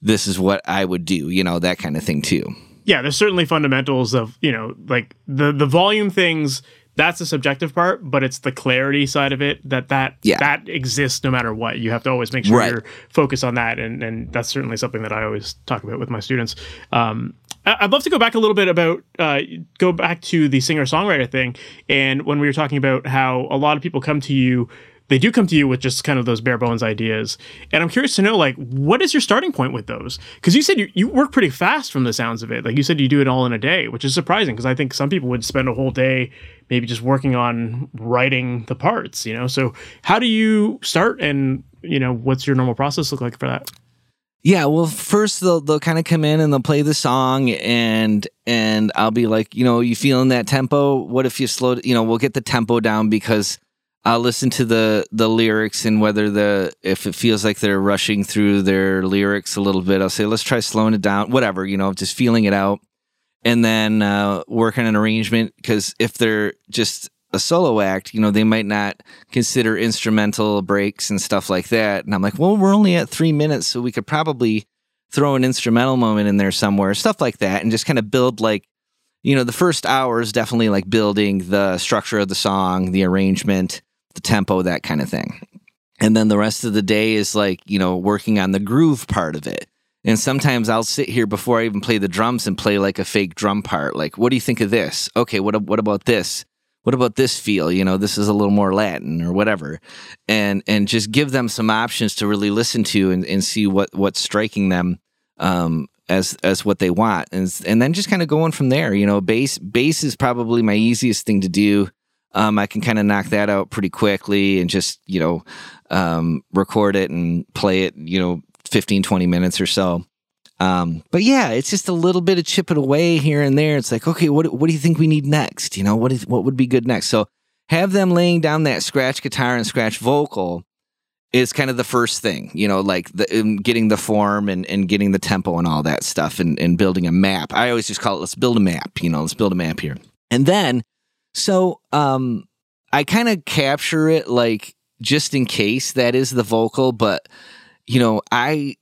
this is what i would do you know that kind of thing too yeah there's certainly fundamentals of you know like the the volume things that's the subjective part, but it's the clarity side of it that that yeah. that exists no matter what. You have to always make sure right. you're focused on that, and and that's certainly something that I always talk about with my students. Um, I'd love to go back a little bit about uh, go back to the singer songwriter thing, and when we were talking about how a lot of people come to you they do come to you with just kind of those bare bones ideas. And I'm curious to know, like, what is your starting point with those? Because you said you, you work pretty fast from the sounds of it. Like you said, you do it all in a day, which is surprising because I think some people would spend a whole day maybe just working on writing the parts, you know? So how do you start and, you know, what's your normal process look like for that? Yeah, well, first they'll they'll kind of come in and they'll play the song, and and I'll be like, you know, you feeling that tempo? What if you slow? You know, we'll get the tempo down because I'll listen to the the lyrics and whether the if it feels like they're rushing through their lyrics a little bit, I'll say let's try slowing it down. Whatever, you know, just feeling it out, and then uh, work on an arrangement because if they're just a solo act, you know, they might not consider instrumental breaks and stuff like that. And I'm like, well, we're only at three minutes, so we could probably throw an instrumental moment in there somewhere, stuff like that, and just kind of build like you know, the first hour is definitely like building the structure of the song, the arrangement, the tempo, that kind of thing. And then the rest of the day is like, you know, working on the groove part of it. And sometimes I'll sit here before I even play the drums and play like a fake drum part. Like, what do you think of this? Okay, what what about this? What about this feel? You know, this is a little more Latin or whatever. And and just give them some options to really listen to and, and see what what's striking them um, as as what they want. And and then just kind of going from there. You know, bass bass is probably my easiest thing to do um, I can kind of knock that out pretty quickly and just, you know, um, record it and play it, you know, 15, 20 minutes or so. Um, but yeah, it's just a little bit of chipping away here and there. It's like, okay, what, what do you think we need next? You know, what is, what would be good next? So have them laying down that scratch guitar and scratch vocal is kind of the first thing, you know, like the, getting the form and, and getting the tempo and all that stuff and, and building a map. I always just call it, let's build a map, you know, let's build a map here. And then so um, I kind of capture it like just in case that is the vocal, but you know, I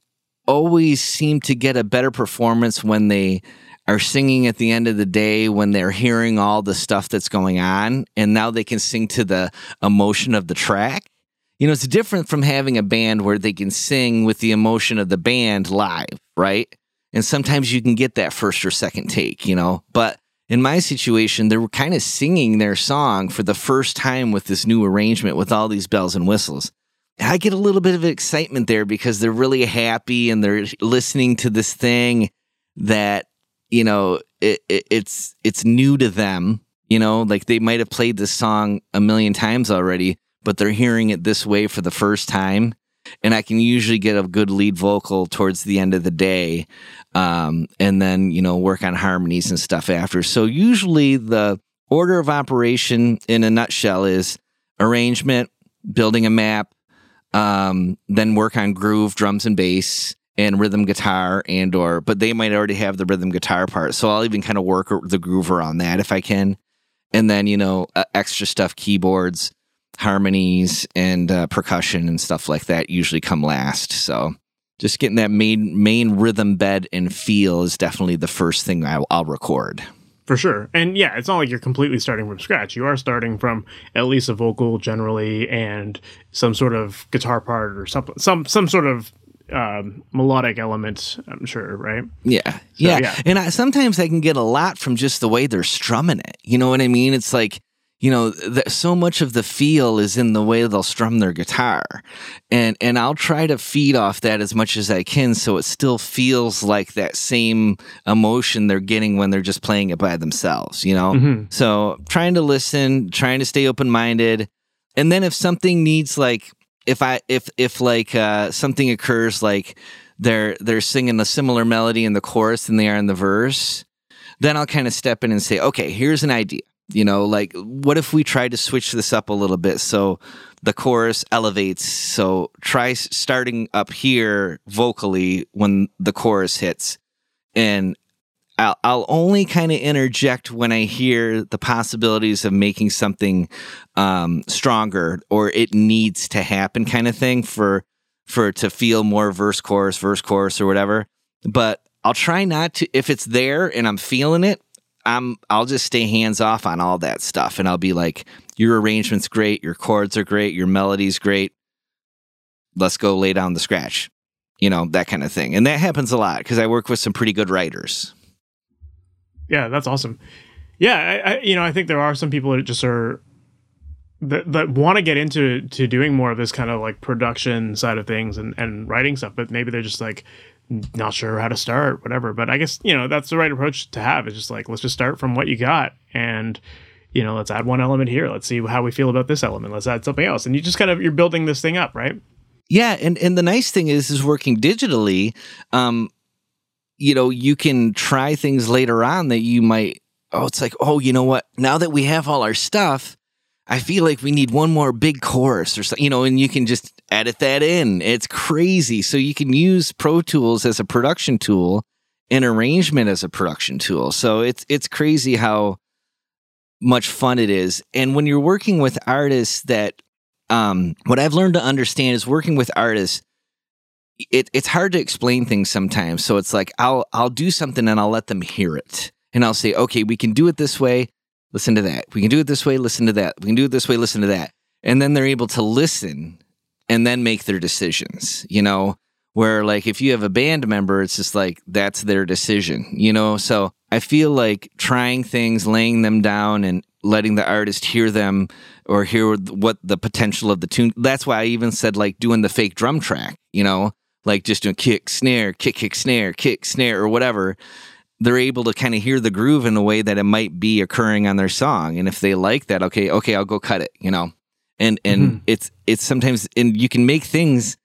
always seem to get a better performance when they are singing at the end of the day when they're hearing all the stuff that's going on and now they can sing to the emotion of the track you know, it's different from having a band where they can sing with the emotion of the band live, right? And sometimes you can get that first or second take, you know. But in my situation, they were kind of singing their song for the first time with this new arrangement with all these bells and whistles. I get a little bit of excitement there because they're really happy and they're listening to this thing that you know it, it, it's it's new to them. You know, like they might have played this song a million times already, but they're hearing it this way for the first time. And I can usually get a good lead vocal towards the end of the day, um, and then you know work on harmonies and stuff after. So usually the order of operation in a nutshell is arrangement, building a map, um, then work on groove, drums and bass, and rhythm guitar and or but they might already have the rhythm guitar part so i'll even kind of work the groove around that if i can and then you know uh, extra stuff keyboards harmonies and uh, percussion and stuff like that usually come last so just getting that main main rhythm bed and feel is definitely the first thing I'll, I'll record for sure. And yeah, it's not like you're completely starting from scratch. You are starting from at least a vocal generally and some sort of guitar part or something, some some sort of um, melodic element. I'm sure, right? Yeah, so, yeah. yeah. And I, sometimes I can get a lot from just the way they're strumming it. You know what I mean? It's like you know, so much of the feel is in the way they'll strum their guitar, and and I'll try to feed off that as much as I can, so it still feels like that same emotion they're getting when they're just playing it by themselves. You know, mm-hmm. so trying to listen, trying to stay open minded, and then if something needs like if I if if like uh, something occurs like they're they're singing a similar melody in the chorus than they are in the verse, then I'll kind of step in and say, okay, here's an idea you know, like what if we tried to switch this up a little bit so the chorus elevates? So try starting up here vocally when the chorus hits, and I'll, I'll only kind of interject when I hear the possibilities of making something um, stronger or it needs to happen, kind of thing for for to feel more verse chorus verse chorus or whatever. But I'll try not to if it's there and I'm feeling it. I'm I'll just stay hands off on all that stuff and I'll be like your arrangement's great, your chords are great, your melody's great. Let's go lay down the scratch. You know, that kind of thing. And that happens a lot because I work with some pretty good writers. Yeah, that's awesome. Yeah, I, I, you know, I think there are some people that just are that, that want to get into to doing more of this kind of like production side of things and, and writing stuff, but maybe they're just like not sure how to start, whatever. But I guess, you know, that's the right approach to have. It's just like, let's just start from what you got and, you know, let's add one element here. Let's see how we feel about this element. Let's add something else. And you just kind of, you're building this thing up, right? Yeah. And, and the nice thing is, is working digitally, um, you know, you can try things later on that you might, oh, it's like, oh, you know what? Now that we have all our stuff, I feel like we need one more big chorus or something, you know, and you can just edit that in. It's crazy. So you can use Pro Tools as a production tool and arrangement as a production tool. So it's it's crazy how much fun it is. And when you're working with artists that um what I've learned to understand is working with artists it, it's hard to explain things sometimes. So it's like I'll I'll do something and I'll let them hear it. And I'll say, okay, we can do it this way, listen to that. We can do it this way, listen to that. We can do it this way, listen to that. And then they're able to listen and then make their decisions, you know? Where, like, if you have a band member, it's just like that's their decision, you know? So I feel like trying things, laying them down, and letting the artist hear them or hear what the potential of the tune. That's why I even said, like, doing the fake drum track, you know? Like, just doing kick, snare, kick, kick, snare, kick, snare, or whatever they're able to kind of hear the groove in a way that it might be occurring on their song and if they like that okay okay i'll go cut it you know and and mm-hmm. it's it's sometimes and you can make things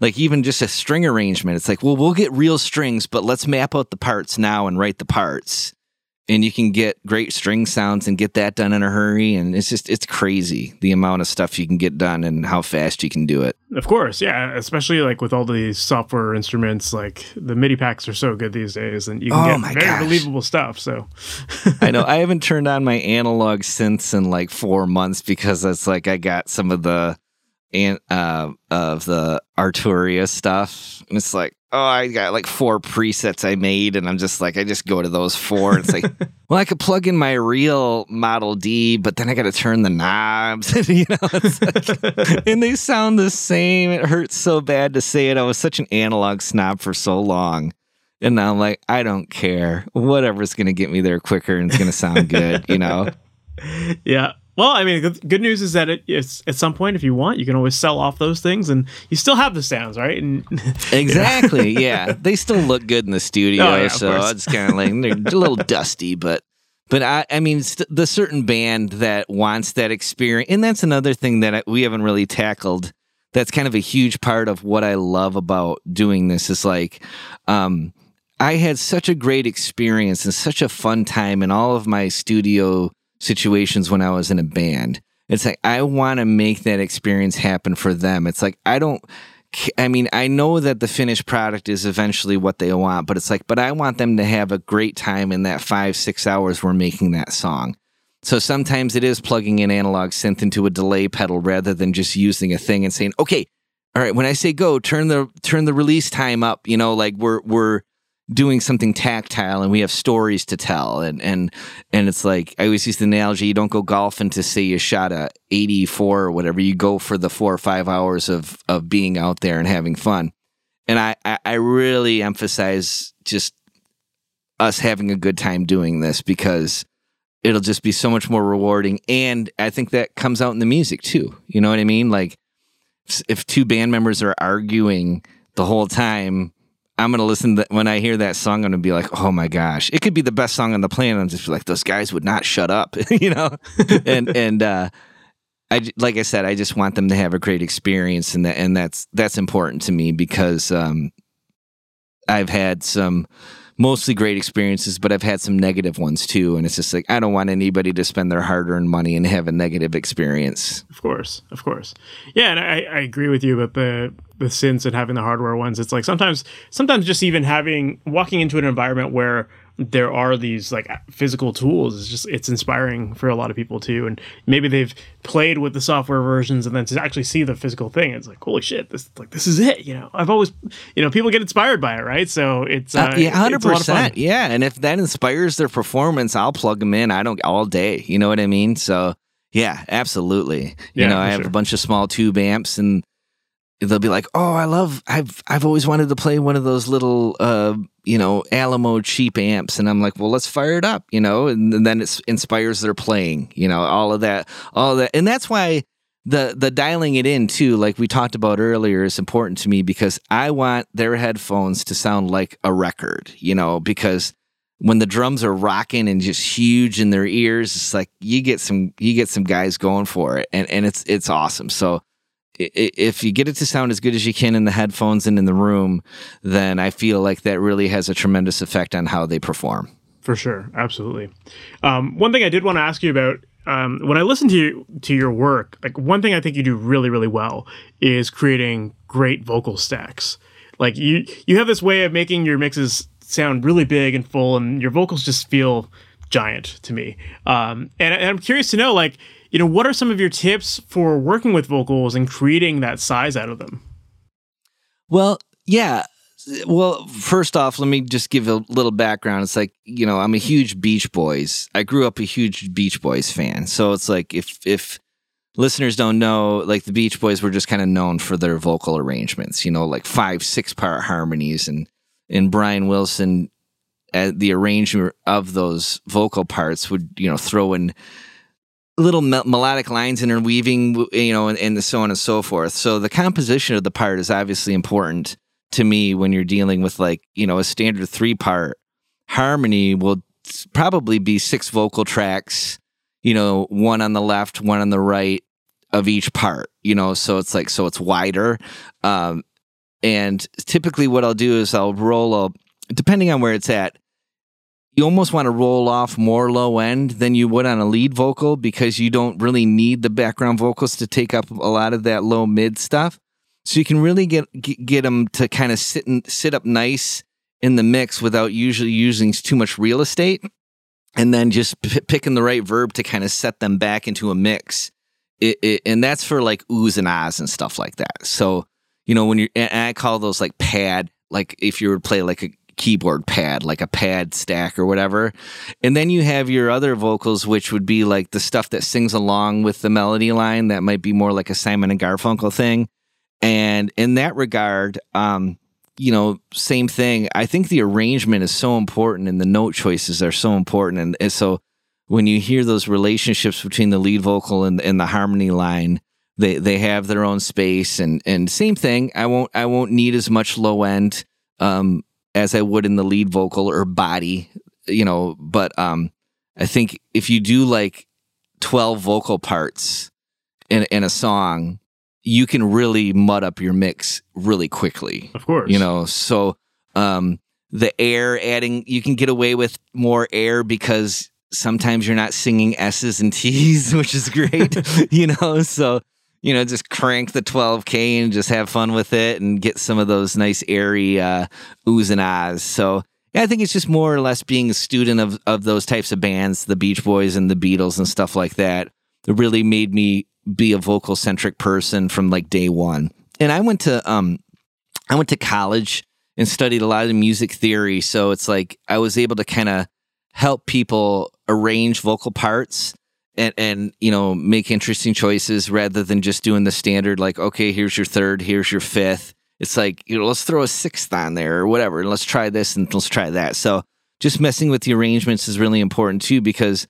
like even just a string arrangement it's like well we'll get real strings but let's map out the parts now and write the parts and you can get great string sounds and get that done in a hurry. And it's just it's crazy the amount of stuff you can get done and how fast you can do it. Of course yeah especially like with all these software instruments like the midi packs are so good these days and you can oh get very gosh. believable stuff so. I know (laughs) i haven't turned on my analog since in like four months because it's like i got some of the and uh, of the Arturia stuff, and it's like, oh, I got like four presets I made, and I'm just like, I just go to those four. It's like, (laughs) well, I could plug in my real Model D, but then I got to turn the knobs, (laughs) you know, like, (laughs) and they sound the same. It hurts so bad to say it. I was such an analog snob for so long. And now I'm like, I don't care. Whatever's going to get me there quicker and it's going to sound good, you know? yeah. Well, I mean, good news is that it, it's at some point, if you want, you can always sell off those things, and you still have the sounds, right? And (laughs) exactly, yeah, they still look good in the studio, oh, yeah, so it's kind of like they're a little (laughs) dusty, but but I, I mean, st- the certain band that wants that experience, and that's another thing that I, we haven't really tackled. That's kind of a huge part of what I love about doing this. Is like, um, I had such a great experience and such a fun time in all of my studio situations when I was in a band. It's like I want to make that experience happen for them. It's like I don't I mean, I know that the finished product is eventually what they want, but it's like, but I want them to have a great time in that five, six hours we're making that song. So sometimes it is plugging in analog synth into a delay pedal rather than just using a thing and saying, okay, all right, when I say go, turn the turn the release time up, you know, like we're we're doing something tactile and we have stories to tell. And and and it's like I always use the analogy you don't go golfing to say you shot a 84 or whatever. You go for the 4 or 5 hours of of being out there and having fun. And I I, I really emphasize just us having a good time doing this because it'll just be so much more rewarding. And I think that comes out in the music too. You know what I mean? Like if two band members are arguing the whole time I'm gonna listen to, when I hear that song. I'm gonna be like, oh my gosh, it could be the best song on the planet. I'm just like, those guys would not shut up, (laughs) you know. (laughs) and and uh, I like I said, I just want them to have a great experience, and that and that's that's important to me because um, I've had some mostly great experiences, but I've had some negative ones too. And it's just like, I don't want anybody to spend their hard earned money and have a negative experience. Of course. Of course. Yeah. And I, I agree with you about the, the synths and having the hardware ones. It's like sometimes, sometimes just even having, walking into an environment where there are these like physical tools it's just it's inspiring for a lot of people too. And maybe they've played with the software versions and then to actually see the physical thing it's like holy shit this like this is it you know? I've always you know people get inspired by it right? So it's uh, uh, yeah 100% yeah. And if that inspires their performance i'll plug them in i don't all day you know what i mean? So yeah absolutely. You yeah, know i have sure. a bunch of small tube amps and they'll be like, "Oh, I love I've I've always wanted to play one of those little uh, you know, Alamo cheap amps." And I'm like, "Well, let's fire it up," you know, and, and then it inspires their playing, you know, all of that, all of that. And that's why the the dialing it in too, like we talked about earlier, is important to me because I want their headphones to sound like a record, you know, because when the drums are rocking and just huge in their ears, it's like you get some you get some guys going for it, and and it's it's awesome. So if you get it to sound as good as you can in the headphones and in the room, then I feel like that really has a tremendous effect on how they perform. For sure, absolutely. Um, one thing I did want to ask you about um, when I listen to you, to your work, like one thing I think you do really really well is creating great vocal stacks. Like you you have this way of making your mixes sound really big and full, and your vocals just feel giant to me. Um, and, and I'm curious to know like you know, what are some of your tips for working with vocals and creating that size out of them? Well, yeah. Well, first off, let me just give a little background. It's like, you know, I'm a huge Beach Boys. I grew up a huge Beach Boys fan. So it's like if if listeners don't know, like the Beach Boys were just kind of known for their vocal arrangements, you know, like five, six part harmonies and and Brian Wilson at the arrangement of those vocal parts would, you know, throw in little melodic lines interweaving, you know, and, and so on and so forth. So the composition of the part is obviously important to me when you're dealing with like, you know, a standard three part harmony will probably be six vocal tracks, you know, one on the left, one on the right of each part, you know, so it's like, so it's wider. Um, and typically what I'll do is I'll roll a, depending on where it's at, you almost want to roll off more low end than you would on a lead vocal because you don't really need the background vocals to take up a lot of that low mid stuff. So you can really get get, them to kind of sit and sit up nice in the mix without usually using too much real estate, and then just p- picking the right verb to kind of set them back into a mix it, it, and that's for like oohs and ahs and stuff like that. So, you know, when you're, and I call those like pad, like if you were to play like a keyboard pad, like a pad stack or whatever. And then you have your other vocals, which would be like the stuff that sings along with the melody line that might be more like a Simon and Garfunkel thing. And in that regard, um, you know, same thing. I think the arrangement is so important and the note choices are so important. And, and so when you hear those relationships between the lead vocal and, and the harmony line, they they have their own space and and same thing. I won't I won't need as much low end um, as I would in the lead vocal or body, you know. But um, I think if you do like twelve vocal parts in in a song, you can really mud up your mix really quickly. Of course. You know, so um the air adding you can get away with more air because sometimes you're not singing S's and T's, (laughs) which is great. (laughs) you know, so you know, just crank the 12K and just have fun with it and get some of those nice airy uh, oohs and ahs. So yeah, I think it's just more or less being a student of, of those types of bands, the Beach Boys and the Beatles and stuff like that. It really made me be a vocal centric person from like day one. And I went to um I went to college and studied a lot of music theory. So it's like I was able to kind of help people arrange vocal parts and and you know make interesting choices rather than just doing the standard like okay here's your third here's your fifth it's like you know let's throw a sixth on there or whatever and let's try this and let's try that so just messing with the arrangements is really important too because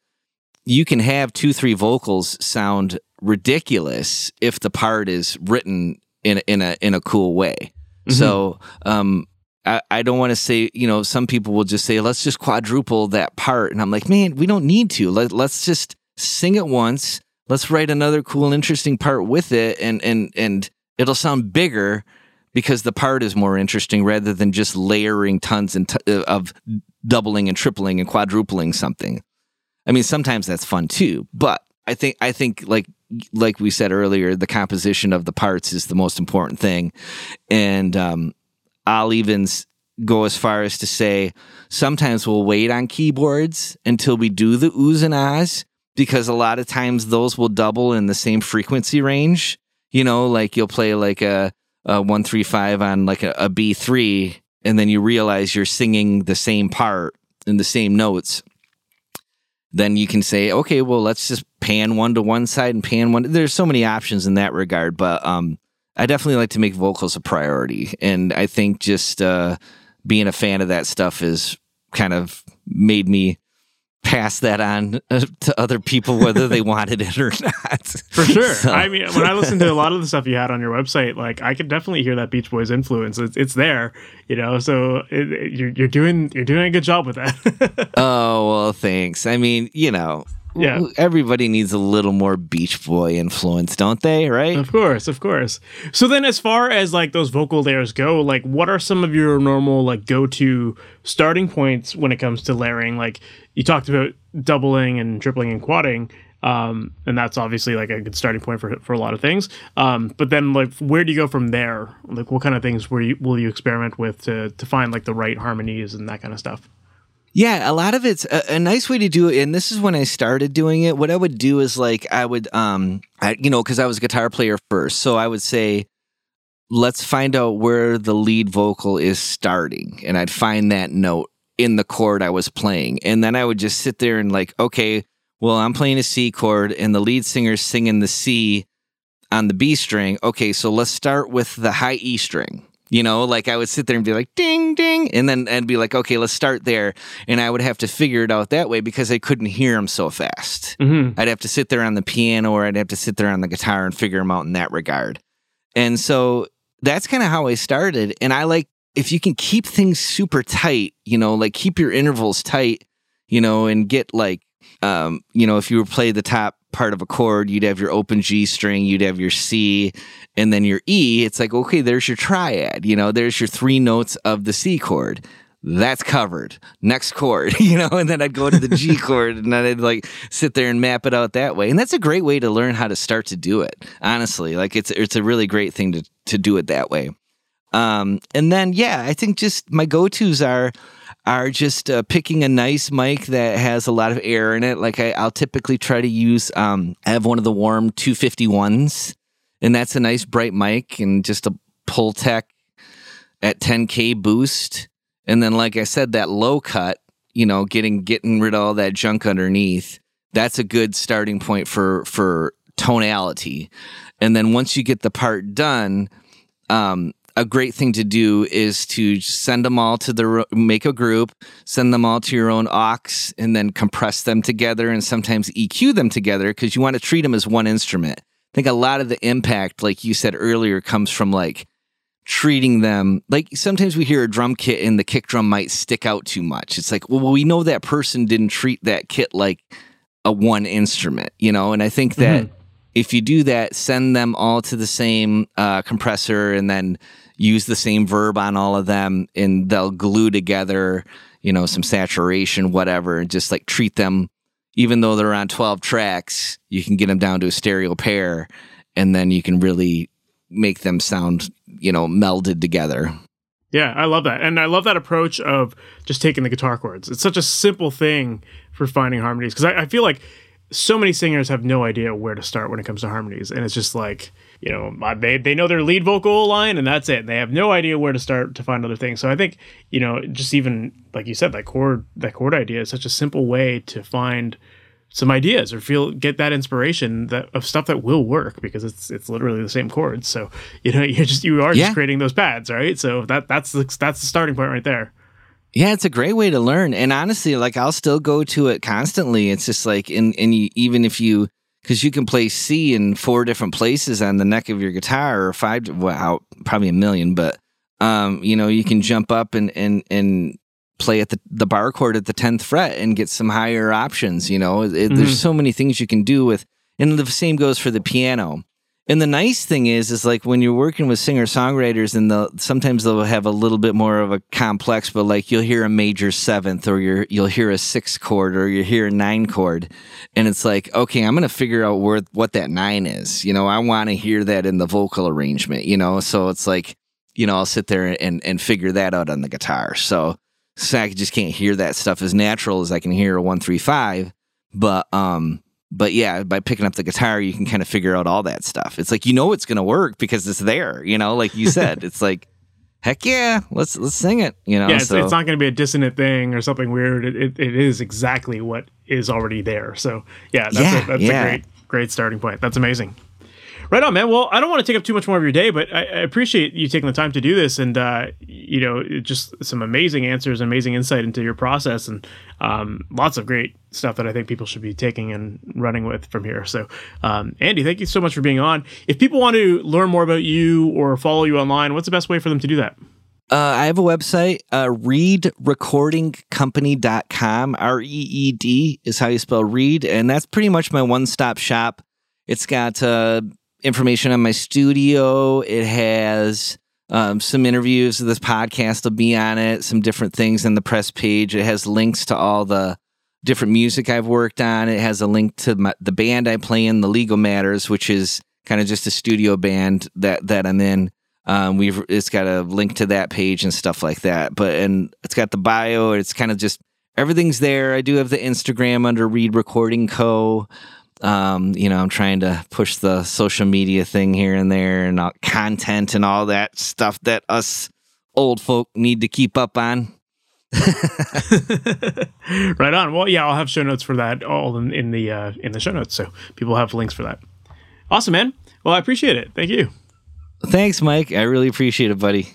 you can have two three vocals sound ridiculous if the part is written in in a in a cool way mm-hmm. so um I, I don't want to say, you know, some people will just say, let's just quadruple that part. And I'm like, man, we don't need to. Let, let's just sing it once. Let's write another cool, interesting part with it, and and and it'll sound bigger because the part is more interesting rather than just layering tons and t- uh, of doubling and tripling and quadrupling something. I mean, sometimes that's fun too, but I think I think like like we said earlier, the composition of the parts is the most important thing, and um, I'll even go as far as to say sometimes we'll wait on keyboards until we do the oohs and ahs because a lot of times those will double in the same frequency range. You know, like you'll play like a, a 135 on like a a B3, and then you realize you're singing the same part in the same notes. Then you can say, okay, well, let's just pan one to one side and pan one. There's so many options in that regard, but um, I definitely like to make vocals a priority. And I think just uh, being a fan of that stuff has kind of made me pass that on uh, to other people whether they (laughs) wanted it or not. For sure. (laughs) So. I mean, when I listen to a lot of the stuff you had on your website, like I could definitely hear that Beach Boys influence. It's, it's there, you know. So it, it, you're you're doing you're doing a good job with that. (laughs) oh well, thanks. I mean, you know, yeah. Everybody needs a little more Beach Boy influence, don't they? Right? Of course, of course. So then as far as like those vocal layers go, like what are some of your normal like go-to starting points when it comes to layering? Like you talked about doubling and tripling and quadding. Um, and that's obviously like a good starting point for for a lot of things. Um, but then like where do you go from there? Like what kind of things were you, will you experiment with to to find like the right harmonies and that kind of stuff? Yeah, a lot of it's a, a, nice way to do it. And this is when I started doing it. What I would do is like I would, um, I, you know, because I was a guitar player first, so I would say, let's find out where the lead vocal is starting, and I'd find that note in the chord I was playing, and then I would just sit there and like, okay, well, I'm playing a C chord, and the lead singer's singing the C on the B string. Okay, so let's start with the high E string you know, like I would sit there and be like, ding, ding. And then I'd be like, okay, let's start there. And I would have to figure it out that way because I couldn't hear them so fast. Mm-hmm. I'd have to sit there on the piano or I'd have to sit there on the guitar and figure them out in that regard. And so that's kind of how I started. And I like, if you can keep things super tight, you know, like keep your intervals tight, you know, and get like, um, you know, if you were play the top part of a chord, you'd have your open G string, you'd have your C, and then your E. It's like, okay, there's your triad. You know, there's your three notes of the C chord. That's covered. Next chord, (laughs) you know, and then I'd go to the G (laughs) chord and then I'd like sit there and map it out that way. And that's a great way to learn how to start to do it. Honestly, like it's it's a really great thing to to do it that way. Um, and then yeah, I think just my go tos are are just uh, picking a nice mic that has a lot of air in it. Like I, will typically try to use, um, I have one of the Warm 251s, and that's a nice bright mic and just a Pultec at 10k boost. And then, like I said, that low cut, you know, getting getting rid of all that junk underneath. That's a good starting point for for tonality. And then once you get the part done, um, a great thing to do is to send them all to the make a group, send them all to your own aux, and then compress them together and sometimes EQ them together because you want to treat them as one instrument. I think a lot of the impact, like you said earlier, comes from like treating them like sometimes we hear a drum kit and the kick drum might stick out too much. It's like, well, we know that person didn't treat that kit like a one instrument, you know, and I think that. Mm-hmm if you do that, send them all to the same uh, compressor and then use the same verb on all of them, and they'll glue together, you know, some saturation, whatever, and just like treat them. Even though they're on 12 tracks, you can get them down to a stereo pair, and then you can really make them sound, you know, melded together. Yeah, I love that. And I love that approach of just taking the guitar chords. It's such a simple thing for finding harmonies because I, I, feel like so many singers have no idea where to start when it comes to harmonies, and it's just like you know they they know their lead vocal line and that's it. They have no idea where to start to find other things. So I think you know just even like you said that chord that chord idea is such a simple way to find some ideas or feel get that inspiration that of stuff that will work because it's it's literally the same chords. So you know (laughs) you're just you are yeah. just creating those pads, right? So that that's the, that's the starting point right there. Yeah, it's a great way to learn. And honestly, like I'll still go to it constantly. It's just like, and, and you, even if you, because you can play C in four different places on the neck of your guitar or five, well, probably a million, but, um, you know, you can jump up and, and, and play at the, the bar chord at the 10th fret and get some higher options. You know, it, mm-hmm. there's so many things you can do with, and the same goes for the piano. And the nice thing is, is like when you're working with singer songwriters, and the sometimes they'll have a little bit more of a complex, but like you'll hear a major seventh, or you you'll hear a six chord, or you hear a nine chord, and it's like, okay, I'm gonna figure out where what that nine is. You know, I want to hear that in the vocal arrangement. You know, so it's like, you know, I'll sit there and and figure that out on the guitar. So, so I just can't hear that stuff as natural as I can hear a one three five, but um but yeah, by picking up the guitar, you can kind of figure out all that stuff. It's like you know it's going to work because it's there. You know, like you said, (laughs) it's like heck yeah, let's let's sing it. You know, yeah, it's, so. it's not going to be a dissonant thing or something weird. It, it, it is exactly what is already there. So yeah, that's, yeah, a, that's yeah. a great great starting point. That's amazing. Right on, man. Well, I don't want to take up too much more of your day, but I, I appreciate you taking the time to do this, and uh, you know, just some amazing answers, amazing insight into your process, and um, lots of great stuff that I think people should be taking and running with from here. So, um, Andy, thank you so much for being on. If people want to learn more about you or follow you online, what's the best way for them to do that? Uh, I have a website, uh, reedrecordingcompany.com. R E E D is how you spell read. And that's pretty much my one stop shop. It's got uh, information on my studio. It has um, some interviews. This podcast will be on it, some different things in the press page. It has links to all the different music I've worked on. It has a link to my, the band I play in, the Legal Matters, which is kind of just a studio band that that I'm in. Um, we've it's got a link to that page and stuff like that. But and it's got the bio. It's kind of just everything's there. I do have the Instagram under Reed Recording Co. Um, you know, I'm trying to push the social media thing here and there and content and all that stuff that us old folk need to keep up on. (laughs) right on. Well, yeah, I'll have show notes for that all in, in the uh, in the show notes, so people have links for that. Awesome, man. Well, I appreciate it. Thank you. Thanks, Mike. I really appreciate it, buddy.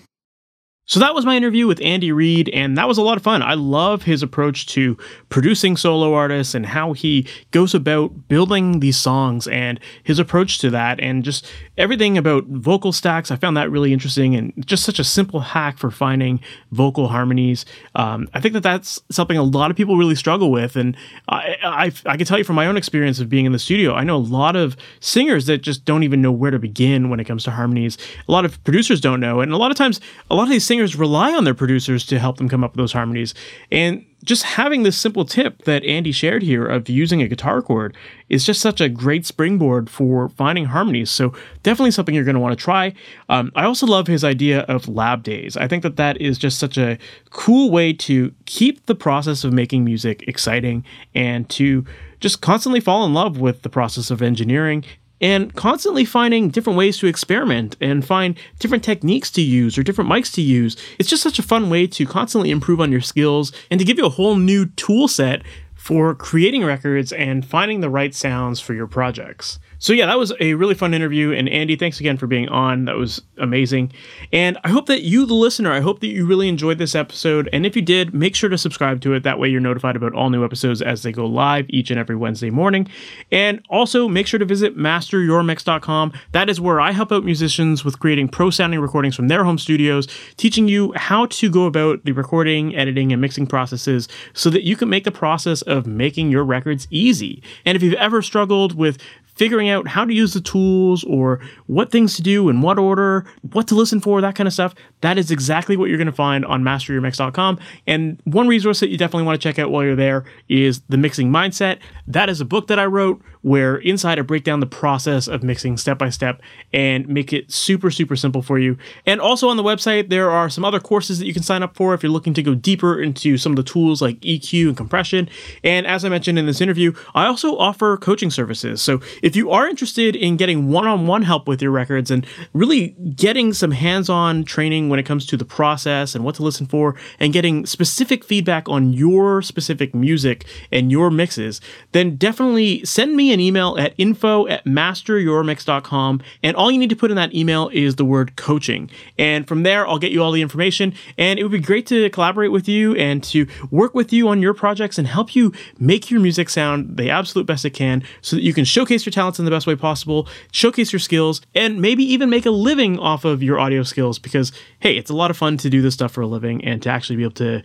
So that was my interview with Andy Reed, and that was a lot of fun. I love his approach to producing solo artists and how he goes about building these songs and his approach to that, and just everything about vocal stacks. I found that really interesting and just such a simple hack for finding vocal harmonies. Um, I think that that's something a lot of people really struggle with, and I, I, I can tell you from my own experience of being in the studio, I know a lot of singers that just don't even know where to begin when it comes to harmonies. A lot of producers don't know, and a lot of times, a lot of these singers singers rely on their producers to help them come up with those harmonies. And just having this simple tip that Andy shared here of using a guitar chord is just such a great springboard for finding harmonies. So definitely something you're going to want to try. Um, I also love his idea of lab days. I think that that is just such a cool way to keep the process of making music exciting and to just constantly fall in love with the process of engineering and constantly finding different ways to experiment and find different techniques to use or different mics to use. It's just such a fun way to constantly improve on your skills and to give you a whole new tool set for creating records and finding the right sounds for your projects. So yeah, that was a really fun interview. And Andy, thanks again for being on. That was amazing. And I hope that you, the listener, I hope that you really enjoyed this episode. And if you did, make sure to subscribe to it. That way you're notified about all new episodes as they go live each and every Wednesday morning. And also make sure to visit masteryourmix.com. That is where I help out musicians with creating pro sounding recordings from their home studios, teaching you how to go about the recording, editing, and mixing processes so that you can make the process of making your records easy. And if you've ever struggled with figuring out how to use the tools or what things to do in what order, what to listen for, that kind of stuff, that is exactly what you're going to find on masteryourmix.com. And one resource that you definitely want to check out while you're there is The Mixing Mindset. That is a book that I wrote where inside I break down the process of mixing step by step and make it super, super simple for you. And also on the website, there are some other courses that you can sign up for if you're looking to go deeper into some of the tools like EQ and compression. And as I mentioned in this interview, I also offer coaching services. So if you are interested in getting one on one help with your records and really getting some hands on training when it comes to the process and what to listen for and getting specific feedback on your specific music and your mixes, then definitely send an email at info at masteryourmix.com. And all you need to put in that email is the word coaching. And from there, I'll get you all the information. And it would be great to collaborate with you and to work with you on your projects and help you make your music sound the absolute best it can so that you can showcase your talents in the best way possible, showcase your skills, and maybe even make a living off of your audio skills because, hey, it's a lot of fun to do this stuff for a living and to actually be able to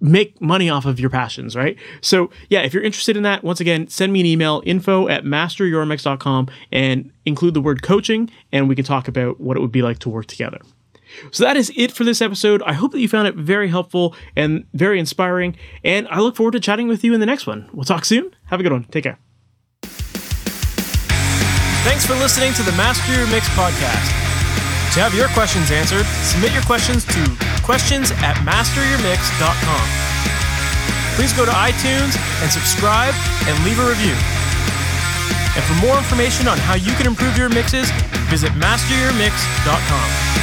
make money off of your passions, right? So, yeah, if you're interested in that, once again, send me an email info at masteryourmix.com and include the word coaching, and we can talk about what it would be like to work together. So that is it for this episode. I hope that you found it very helpful and very inspiring, and I look forward to chatting with you in the next one. We'll talk soon. Have a good one. Take care. Thanks for listening to the Master Your Mix podcast. To have your questions answered, submit your questions to questions at masteryourmix.com. Please go to iTunes and subscribe and leave a review. And for more information on how you can improve your mixes, visit masteryourmix.com.